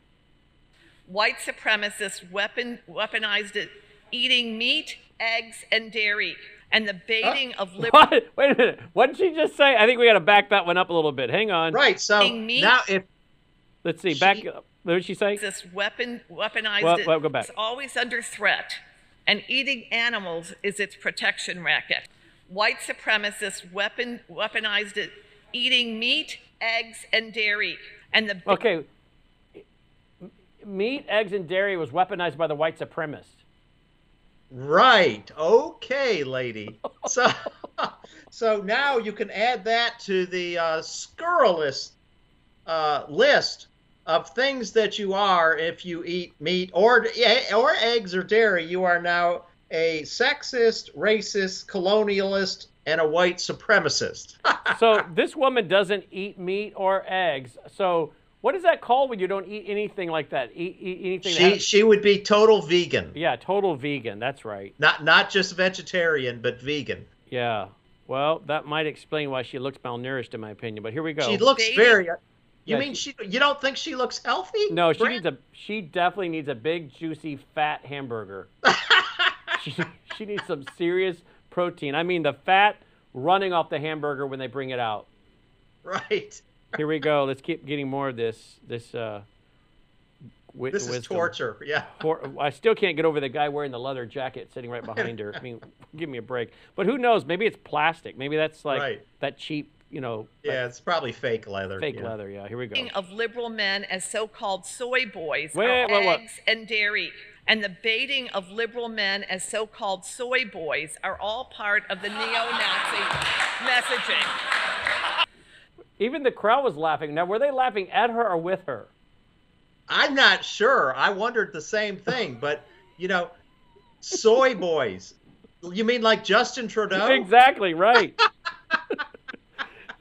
White supremacists weapon, weaponized it, eating meat, eggs, and dairy, and the baiting of liberal. What? Wait a minute. What did she just say? I think we got to back that one up a little bit. Hang on. Right. So meat? now, if Let's see. She- Back up. What did she say? this weapon weaponized Well, it well, go back. is always under threat and eating animals is its protection racket white supremacists weapon weaponized it eating meat eggs and dairy and the Okay. Meat, eggs, and dairy was weaponized by the white supremacists. Right. Okay, lady. So, so now you can add that to the uh, scurrilous uh, list of things that you are if you eat meat or or eggs or dairy. You are now a sexist, racist, colonialist, and a white supremacist. so this woman doesn't eat meat or eggs. So what is that called when you don't eat anything like that? Eat, eat anything? She she would be total vegan. Yeah, total vegan. That's right. Not not just vegetarian, but vegan. Yeah. Well, that might explain why she looks malnourished, in my opinion. But here we go. She looks very. You mean she? You don't think she looks healthy? No, she Brand? needs a. She definitely needs a big, juicy, fat hamburger. she she needs some serious protein. I mean, the fat running off the hamburger when they bring it out. Right. Here we go. Let's keep getting more of this. This. Uh, Wi- this is wisdom. torture. Yeah. I still can't get over the guy wearing the leather jacket sitting right behind her. I mean, give me a break. But who knows? Maybe it's plastic. Maybe that's like right. that cheap, you know. Yeah, it's probably fake leather. Fake yeah. leather. Yeah. Here we go. Of liberal men as so-called soy boys wait, are wait, eggs and dairy. And the baiting of liberal men as so called soy boys are all part of the neo Nazi messaging. Even the crowd was laughing. Now, were they laughing at her or with her? I'm not sure. I wondered the same thing, but you know, soy boys. You mean like Justin Trudeau? Exactly right.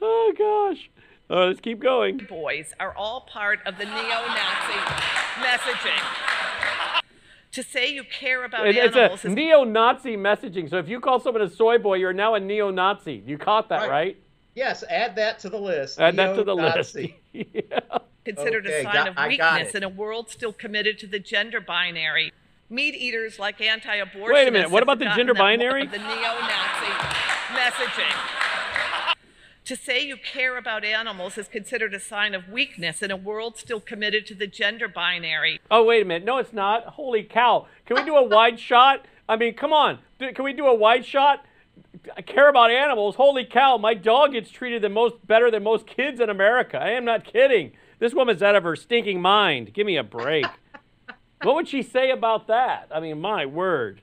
oh gosh. Oh, let's keep going. Boys are all part of the neo-Nazi messaging. To say you care about it's animals a is... neo-Nazi messaging. So if you call someone a soy boy, you're now a neo-Nazi. You caught that, right? right? Yes, add that to the list. Add that to the list. yeah considered okay, a sign got, of weakness in a world still committed to the gender binary. Meat eaters like anti-abortionists. Wait a minute. What about the gender binary? The neo-Nazi messaging. To say you care about animals is considered a sign of weakness in a world still committed to the gender binary. Oh, wait a minute. No, it's not. Holy cow. Can we do a wide shot? I mean, come on. Can we do a wide shot? I care about animals. Holy cow, my dog gets treated the most better than most kids in America. I am not kidding. This woman's out of her stinking mind. Give me a break. what would she say about that? I mean, my word.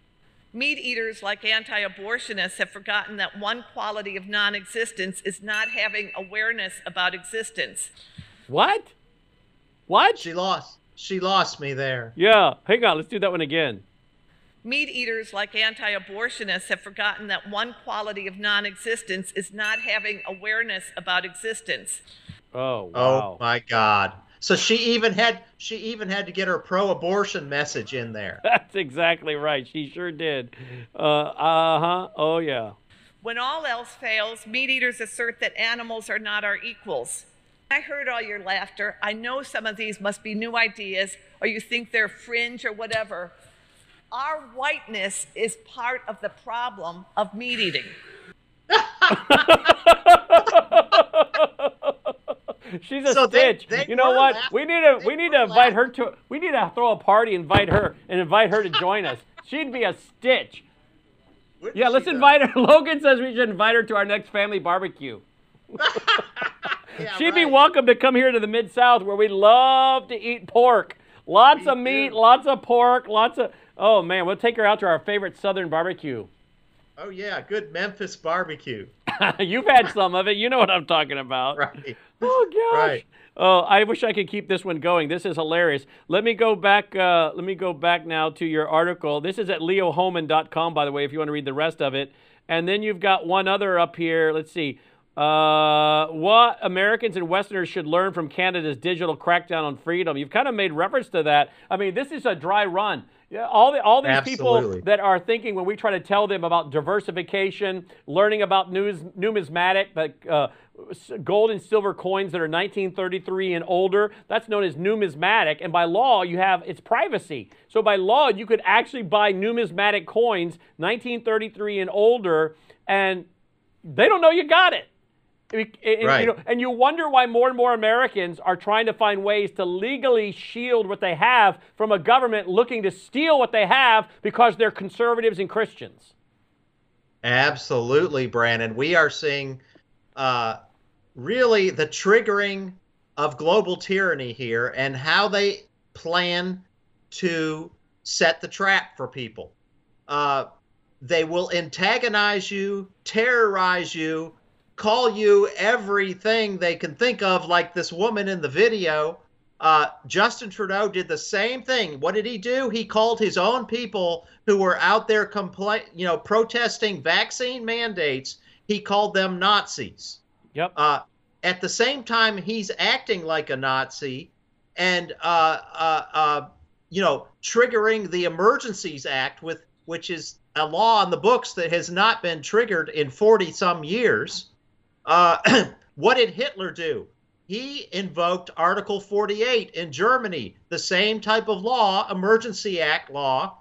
Meat eaters like anti abortionists have forgotten that one quality of non existence is not having awareness about existence. What? What? She lost. She lost me there. Yeah. Hang on. Let's do that one again. Meat eaters like anti abortionists have forgotten that one quality of non existence is not having awareness about existence. Oh, oh wow. Oh my God. So she even had she even had to get her pro-abortion message in there. That's exactly right. She sure did. Uh huh. Oh yeah. When all else fails, meat eaters assert that animals are not our equals. I heard all your laughter. I know some of these must be new ideas, or you think they're fringe or whatever. Our whiteness is part of the problem of meat eating. She's a so stitch. They, they you know what? Laughing. We need to we need to invite laughing. her to we need to throw a party, invite her, and invite her to join us. She'd be a stitch. Wouldn't yeah, let's invite her. Logan says we should invite her to our next family barbecue. yeah, She'd right. be welcome to come here to the Mid South where we love to eat pork. Lots of meat, lots of pork, lots of. Oh man, we'll take her out to our favorite Southern barbecue. Oh yeah, good Memphis barbecue. You've had some of it. You know what I'm talking about. Right. Oh gosh. Right. Oh, I wish I could keep this one going. This is hilarious. Let me go back. Uh, let me go back now to your article. This is at leohohmann.com, by the way, if you want to read the rest of it. And then you've got one other up here. Let's see. Uh, what Americans and Westerners should learn from Canada's digital crackdown on freedom. You've kind of made reference to that. I mean, this is a dry run. Yeah, all the all these Absolutely. people that are thinking when we try to tell them about diversification, learning about news, numismatic, like uh, gold and silver coins that are 1933 and older, that's known as numismatic. And by law, you have it's privacy. So by law, you could actually buy numismatic coins 1933 and older, and they don't know you got it. And, right. you know, and you wonder why more and more Americans are trying to find ways to legally shield what they have from a government looking to steal what they have because they're conservatives and Christians. Absolutely, Brannon. We are seeing uh, really the triggering of global tyranny here and how they plan to set the trap for people. Uh, they will antagonize you, terrorize you, call you everything they can think of, like this woman in the video, Uh, Justin Trudeau did the same thing. What did he do? He called his own people who were out there compla- you know, protesting vaccine mandates. He called them Nazis. Yep. Uh, at the same time, he's acting like a Nazi, and uh, uh, uh, you know, triggering the Emergencies Act with which is a law in the books that has not been triggered in 40 some years. Uh, what did Hitler do? He invoked Article 48 in Germany, the same type of law, Emergency Act law,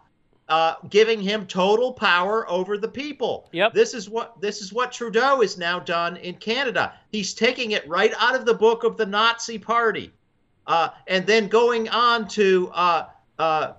uh, giving him total power over the people. Yep. This is what this is what Trudeau has now done in Canada. He's taking it right out of the book of the Nazi Party, uh, and then going on to uh, uh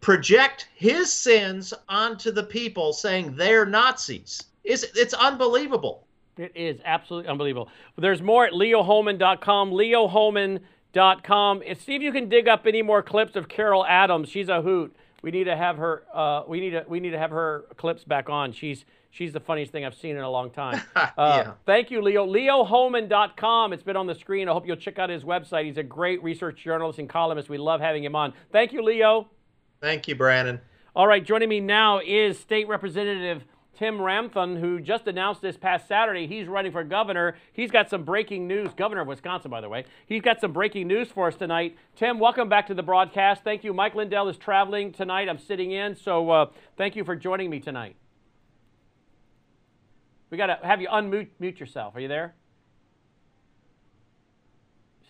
project his sins onto the people, saying they're Nazis. It's, it's unbelievable. It is absolutely unbelievable. There's more at. Leohohmann.com. And see if you can dig up any more clips of Carol Adams. She's a hoot. We need to have her. Uh, we need to. We need to have her clips back on. She's she's the funniest thing I've seen in a long time. Uh, yeah. Thank you, Leo. LeoHohmann.com. It's been on the screen. I hope you'll check out his website. He's a great research journalist and columnist. We love having him on. Thank you, Leo. Thank you, Brannon. All right, joining me now is State Representative Tim Ramthun, who just announced this past Saturday he's running for governor. He's got some breaking news, governor of Wisconsin, by the way. He's got some breaking news for us tonight. Tim, welcome back to the broadcast. Thank you. Mike Lindell is traveling tonight. I'm sitting in, so uh, thank you for joining me tonight. We got to have you unmute mute yourself. Are you there?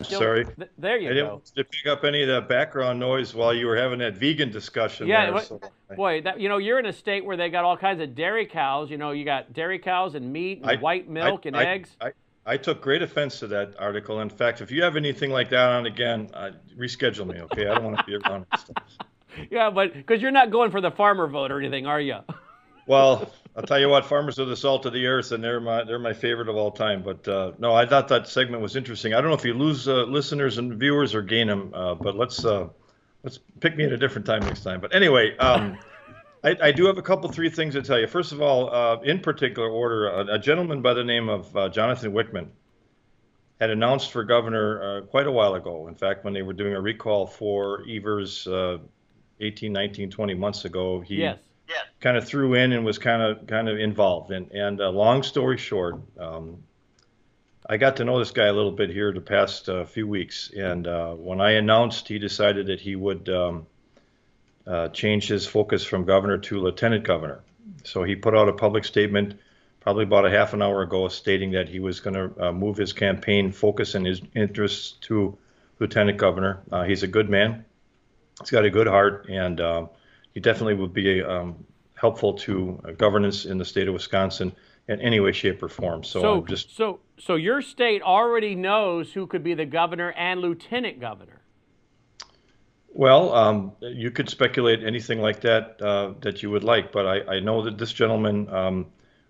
Still- Sorry. th- there you I didn't want to pick up any of that background noise while you were having that vegan discussion. Yeah, there, what- so Boy, that you know, you're in a state where they got all kinds of dairy cows. You know, you got dairy cows and meat and I- white milk I- and eggs. I, I took great offense to that article. In fact, if you have anything like that on again, uh, reschedule me, okay? I don't want to be around. Yeah, but because you're not going for the farmer vote or anything, are you? Well, I'll tell you what, farmers are the salt of the earth, and they're my they're my favorite of all time. But uh, no, I thought that segment was interesting. I don't know if you lose uh, listeners and viewers or gain them, uh, but let's uh, let's pick me at a different time next time. But anyway, um, I, I do have a couple three things to tell you. First of all, uh, in particular order, a, a gentleman by the name of uh, Jonathan Wichmann had announced for governor quite a while ago. In fact, when they were doing a recall for Evers uh, 18, 19, 20 months ago, he yes. Kind of threw in and was kind of kind of involved. And and uh, long story short, um, I got to know this guy a little bit here the past uh, few weeks. And uh, when I announced, he decided that he would um, uh, change his focus from governor to lieutenant governor. So he put out a public statement probably about a half an hour ago stating that he was going to uh, move his campaign focus and his interests to lieutenant governor. Uh, he's a good man. He's got a good heart, and uh, he definitely would be um, helpful to uh, governance in the state of Wisconsin in any way, shape, or form. So, So, just so, so your state already knows who could be the governor and lieutenant governor. well, um, you could speculate anything like that uh, that you would like, but I, I know that this gentleman um,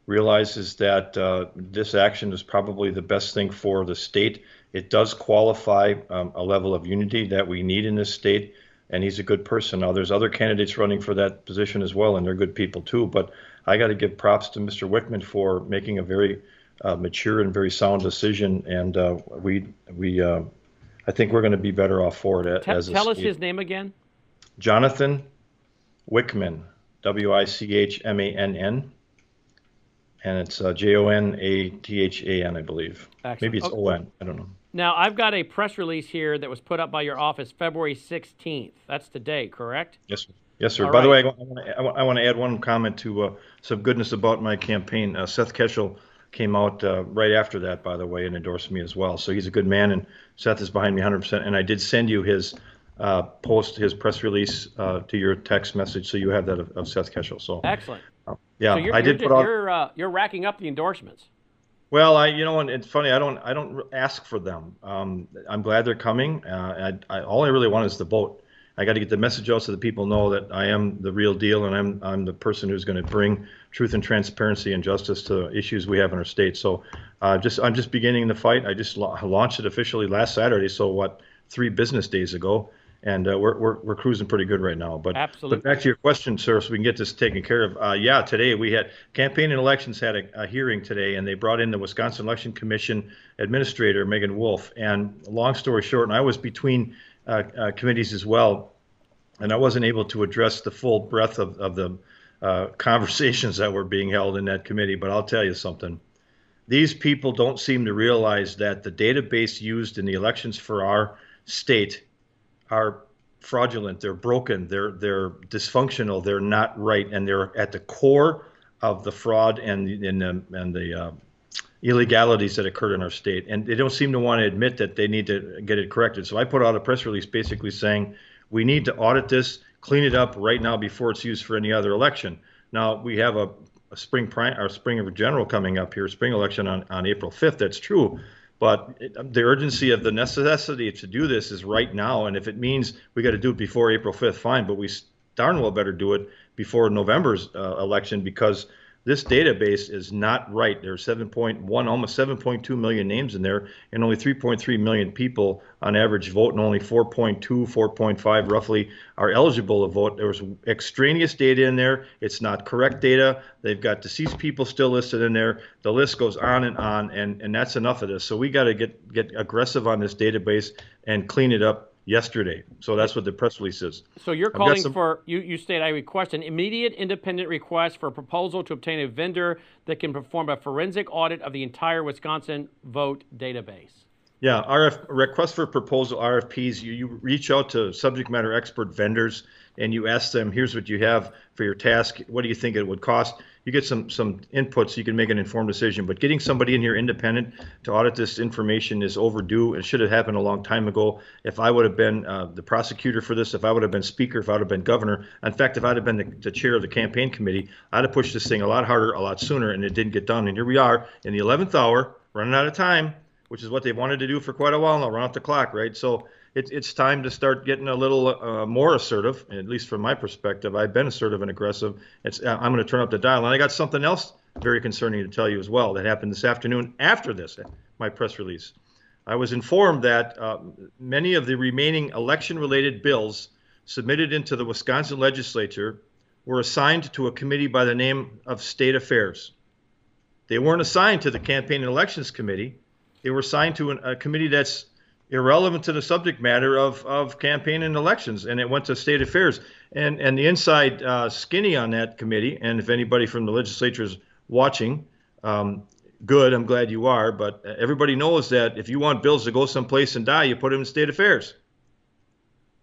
realizes that uh, this action is probably the best thing for the state. It does qualify um, a level of unity that we need in this state, and he's a good person. Now, there's other candidates running for that position as well, and they're good people too. But I got to give props to Mr. Wichmann for making a very uh, mature and very sound decision, and uh, we we uh, I think we're going to be better off for it a- Te- as a tell us his name again. Jonathan Wichmann, W I C H M A N N, and it's uh, J O N A T H A N, I believe. Excellent. Maybe it's Okay. O N. I don't know. Now, I've got a press release here that was put up by your office February 16th. That's today, correct? Yes, sir. Yes, sir. All By the way, I want, to, I, want, to add one comment to uh, some goodness about my campaign. Uh, Seth Keshel came out uh, right after that, by the way, and endorsed me as well. So he's a good man, and Seth is behind me 100%. And I did send you his uh, post, his press release uh, to your text message, so you have that of, of Seth Keshel. So Excellent. yeah, so you're, I did you're, put out. you're, uh, you're racking up the endorsements. Well, I, you know, and it's funny. I don't, I don't ask for them. Um, I'm glad they're coming. Uh, I, I, all I really want is the vote. I got to get the message out so that people know that I am the real deal, and I'm, I'm the person who's going to bring truth and transparency and justice to issues we have in our state. So, uh, just, I'm just beginning the fight. I just la- launched it officially last Saturday. So, what, three business days ago, and uh, we're, we're, we're cruising pretty good right now. But, Absolutely. but back to your question, sir, so we can get this taken care of. Uh, yeah, today we had campaign and elections had a, a hearing today, and they brought in the Wisconsin Election Commission administrator Meagan Wolfe. And long story short, and I was between uh, uh, committees as well, and I wasn't able to address the full breadth of, of the uh, conversations that were being held in that committee. But I'll tell you something. These people don't seem to realize that the database used in the elections for our state are fraudulent. They're broken. They're they're dysfunctional. They're not right, and they're at the core of the fraud and and the, and the uh, illegalities that occurred in our state. And they don't seem to want to admit that they need to get it corrected. So I put out a press release basically saying we need to audit this, clean it up right now before it's used for any other election. Now we have a, a spring prime or spring general coming up here, spring election on, on April 5th. That's true. But it, the urgency of the necessity to do this is right now. And if it means we got to do it before April 5th, fine. But we darn well better do it before November's uh, election because this database is not right. There are 7.1, almost 7.2 million names in there, and only 3.3 million people on average vote, and only 4.2, 4.5 roughly are eligible to vote. There was extraneous data in there. It's not correct data. They've got deceased people still listed in there. The list goes on and on, and, and that's enough of this. So we got to get get aggressive on this database and clean it up yesterday. So that's what the press release is. So you're calling some... for you. You state I request an immediate independent request for a proposal to obtain a vendor that can perform a forensic audit of the entire Wisconsin vote database. Yeah, RF request for proposal RFPs. You, you reach out to subject matter expert vendors and you ask them, "Here's what you have for your task. What do you think it would cost?" You get some some input so you can make an informed decision. But getting somebody in here independent to audit this information is overdue. It should have happened a long time ago. If I would have been uh, the prosecutor for this, if I would have been speaker, if I would have been governor, in fact, if I'd have been the, the, chair of the campaign committee, I'd have pushed this thing a lot harder, a lot sooner, and it didn't get done. And here we are in the 11th hour, running out of time, which is what they wanted to do for quite a while now, run out the clock, right? So it, it's time to start getting a little uh, more assertive. At least from my perspective, I've been assertive and aggressive. It's, uh, I'm going to turn up the dial, and I got something else very concerning to tell you as well that happened this afternoon after this, my press release. I was informed that uh, many of the remaining election-related bills submitted into the Wisconsin legislature were assigned to a committee by the name of State Affairs. They weren't assigned to the Campaign and Elections Committee. They were assigned to an, a committee that's irrelevant to the subject matter of, of campaign and elections, and it went to state affairs. And and the inside uh, skinny on that committee, and if anybody from the legislature is watching, um, good, I'm glad you are. But everybody knows that if you want bills to go someplace and die, you put them in state affairs.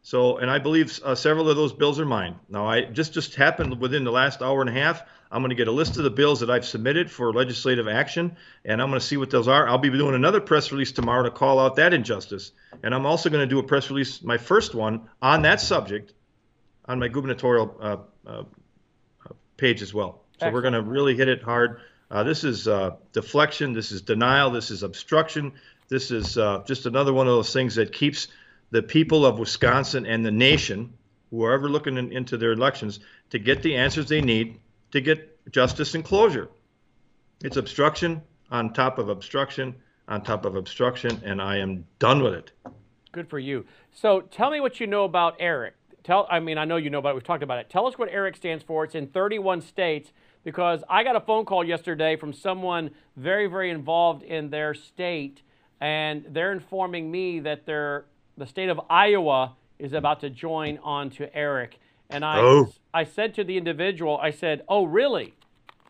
So, and I believe uh, several of those bills are mine. Now, I just just happened within the last hour and a half. I'm going to get a list of the bills that I've submitted for legislative action, and I'm going to see what those are. I'll be doing another press release tomorrow to call out that injustice, and I'm also going to do a press release, my first one on that subject, on my gubernatorial uh, uh, page as well. So Excellent. we're going to really hit it hard. Uh, this is uh, deflection. This is denial. This is obstruction. This is uh, just another one of those things that keeps the people of Wisconsin and the nation, who are ever looking in, into their elections, to get the answers they need to get justice and closure. It's obstruction on top of obstruction on top of obstruction, and I am done with it. Good for you. So tell me what you know about ERIC. Tell, I mean, I know you know about it. We've talked about it. Tell us what ERIC stands for. It's in 31 states because I got a phone call yesterday from someone very, very involved in their state, and they're informing me that they're the state of Iowa is about to join on to ERIC. And I, oh. I said to the individual, I said, "Oh, really?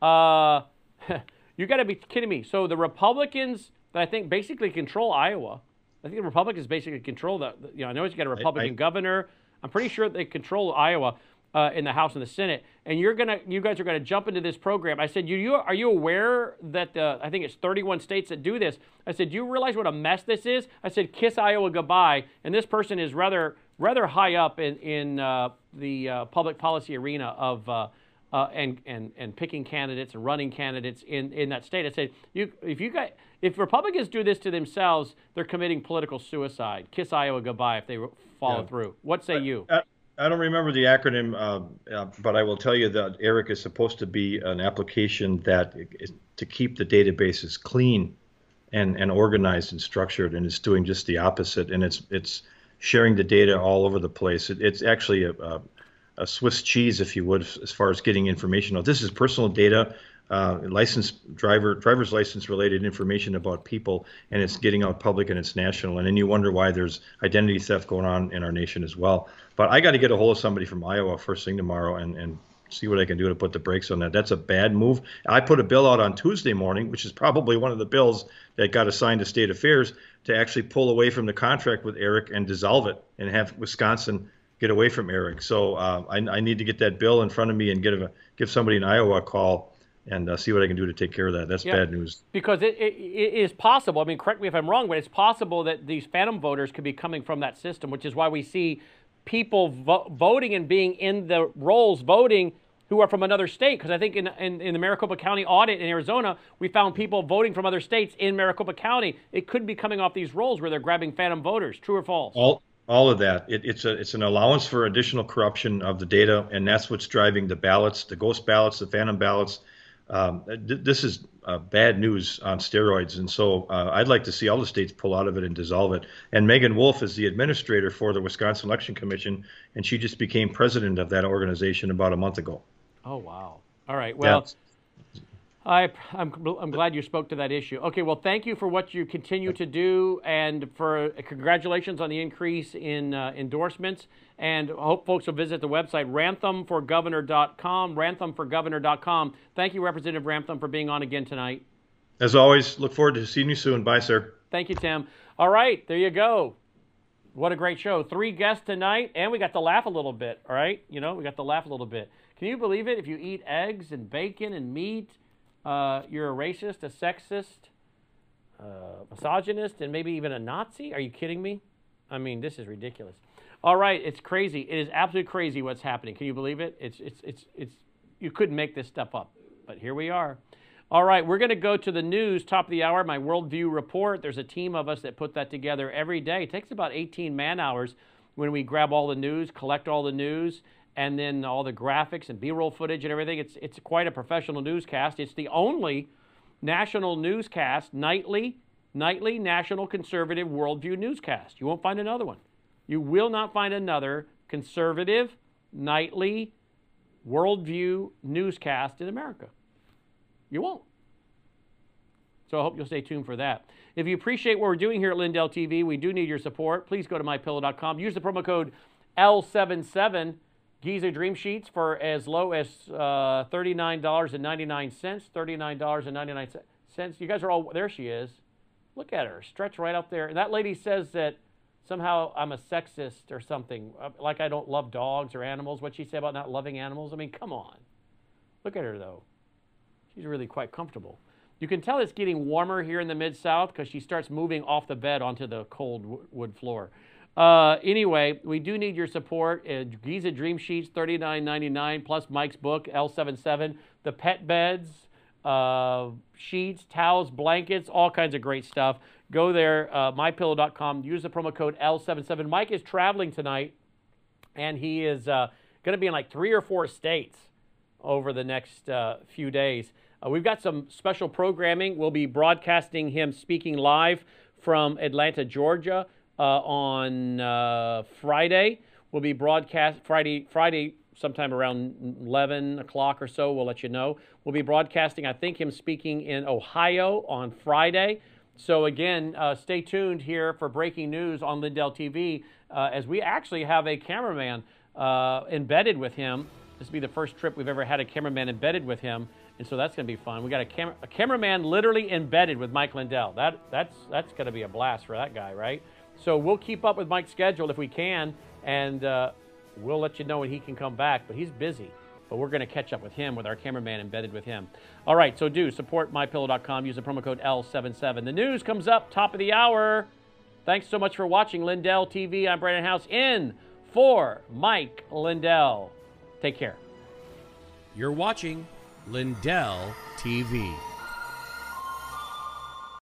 Uh, you got to be kidding me." So the Republicans that I think basically control Iowa. I think the Republicans basically control the. You know, I know you got a Republican I, I, governor. I'm pretty sure they control Iowa uh, in the House and the Senate, and you're gonna, you guys are gonna jump into this program. I said, you, you are you aware that the, I think it's 31 states that do this? I said, do you realize what a mess this is? I said, kiss Iowa goodbye. And this person is rather, rather high up in in uh, the uh, public policy arena of. Uh, uh, and, and, and picking candidates and running candidates in, in that state. I said, you, if you guys, if Republicans do this to themselves, they're committing political suicide. Kiss Iowa goodbye if they follow yeah. through. What say you? I don't remember the acronym, uh, uh, but I will tell you that ERIC is supposed to be an application that is to keep the databases clean and, and organized and structured, and it's doing just the opposite. And it's it's sharing the data all over the place. It, it's actually a, a, a, Swiss cheese, if you would, as far as getting information. Now, this is personal data uh, license driver driver's license related information about people, and it's getting out public and it's national. And then you wonder why there's identity theft going on in our nation as well. But I got to get a hold of somebody from Iowa first thing tomorrow and and see what I can do to put the brakes on that. That's a bad move. I put a bill out on Tuesday morning, which is probably one of the bills that got assigned to state affairs to actually pull away from the contract with Eric and dissolve it and have Wisconsin get away from Eric. So uh, I, I, need to get that bill in front of me and get a, give somebody in Iowa a call and uh, see what I can do to take care of that. That's yeah, bad news. Because it, it, it is possible. I mean, correct me if I'm wrong, but it's possible that these phantom voters could be coming from that system, which is why we see people vo- voting and being in the rolls voting who are from another state. Because I think in, in, in, the Maricopa County audit in Arizona, we found people voting from other states in Maricopa County. It could be coming off these rolls where they're grabbing phantom voters. True or false? All, all of that. It, it's a it's an allowance for additional corruption of the data, and that's what's driving the ballots, the ghost ballots, the phantom ballots. Um, th- this is uh, bad news on steroids, and so uh, I'd like to see all the states pull out of it and dissolve it. And Meagan Wolfe is the administrator for the Wisconsin Election Commission, and she just became president of that organization about a month ago. Oh wow! All right, well. Yeah I, I'm, I'm glad you spoke to that issue. Okay, well, thank you for what you continue to do, and for uh, congratulations on the increase in uh, endorsements. And I hope folks will visit the website ramthunforgovernor.com. Ramthunforgovernor.com. Thank you, Representative Ramthun, for being on again tonight. As always, look forward to seeing you soon. Bye, sir. Thank you, Tim. All right, there you go. What a great show. Three guests tonight, and we got to laugh a little bit, all right? You know, we got to laugh a little bit. Can you believe it? If you eat eggs and bacon and meat, uh, you're a racist, a sexist, uh, misogynist, and maybe even a Nazi? Are you kidding me? I mean, this is ridiculous. All right, it's crazy. It is absolutely crazy what's happening. Can you believe it? It's it's it's it's you couldn't make this stuff up, but here we are. All right, we're going to go to the news, top of the hour, my worldview report. There's a team of us that put that together every day. It takes about 18 man hours when we grab all the news, collect all the news, and then all the graphics and B-roll footage and everything. It's it's quite a professional newscast. It's the only national newscast, nightly, nightly national conservative worldview newscast. You won't find another one. You will not find another conservative nightly worldview newscast in America. You won't. So I hope you'll stay tuned for that. If you appreciate what we're doing here at Lindell TV, we do need your support. Please go to mypillow.com. Use the promo code L77 Giza Dream Sheets for as low as uh, $39.99. $39.99. You guys are all, there she is. Look at her, stretch right up there. And that lady says that somehow I'm a sexist or something, uh, like I don't love dogs or animals. What she said about not loving animals? I mean, come on. Look at her, though. She's really quite comfortable. You can tell it's getting warmer here in the Mid South because she starts moving off the bed onto the cold wood floor. Uh, anyway, we do need your support. Uh, Giza Dream Sheets, $39.99, plus Mike's book, L77, the pet beds, uh, sheets, towels, blankets, all kinds of great stuff. Go there, uh, mypillow.com. Use the promo code L77. Mike is traveling tonight, and he is uh, going to be in like three or four states over the next uh, few days. We've got some special programming. We'll be broadcasting him speaking live from Atlanta, Georgia uh, on uh, Friday. We'll be broadcast Friday, Friday sometime around 11 o'clock or so. We'll let you know. We'll be broadcasting, I think, him speaking in Ohio on Friday. So, again, uh, stay tuned here for breaking news on Lindell TV uh, as we actually have a cameraman uh, embedded with him. This will be the first trip we've ever had a cameraman embedded with him. And so that's going to be fun. We got a, cam- a cameraman literally embedded with Mike Lindell. That, that's that's going to be a blast for that guy, right? So we'll keep up with Mike's schedule if we can, and uh, we'll let you know when he can come back. But he's busy. But we're going to catch up with him with our cameraman embedded with him. All right, so do support mypillow.com. Use the promo code L77. The news comes up top of the hour. Thanks so much for watching Lindell TV. I'm Brannon Howse in for Mike Lindell. Take care. You're watching Lindell TV.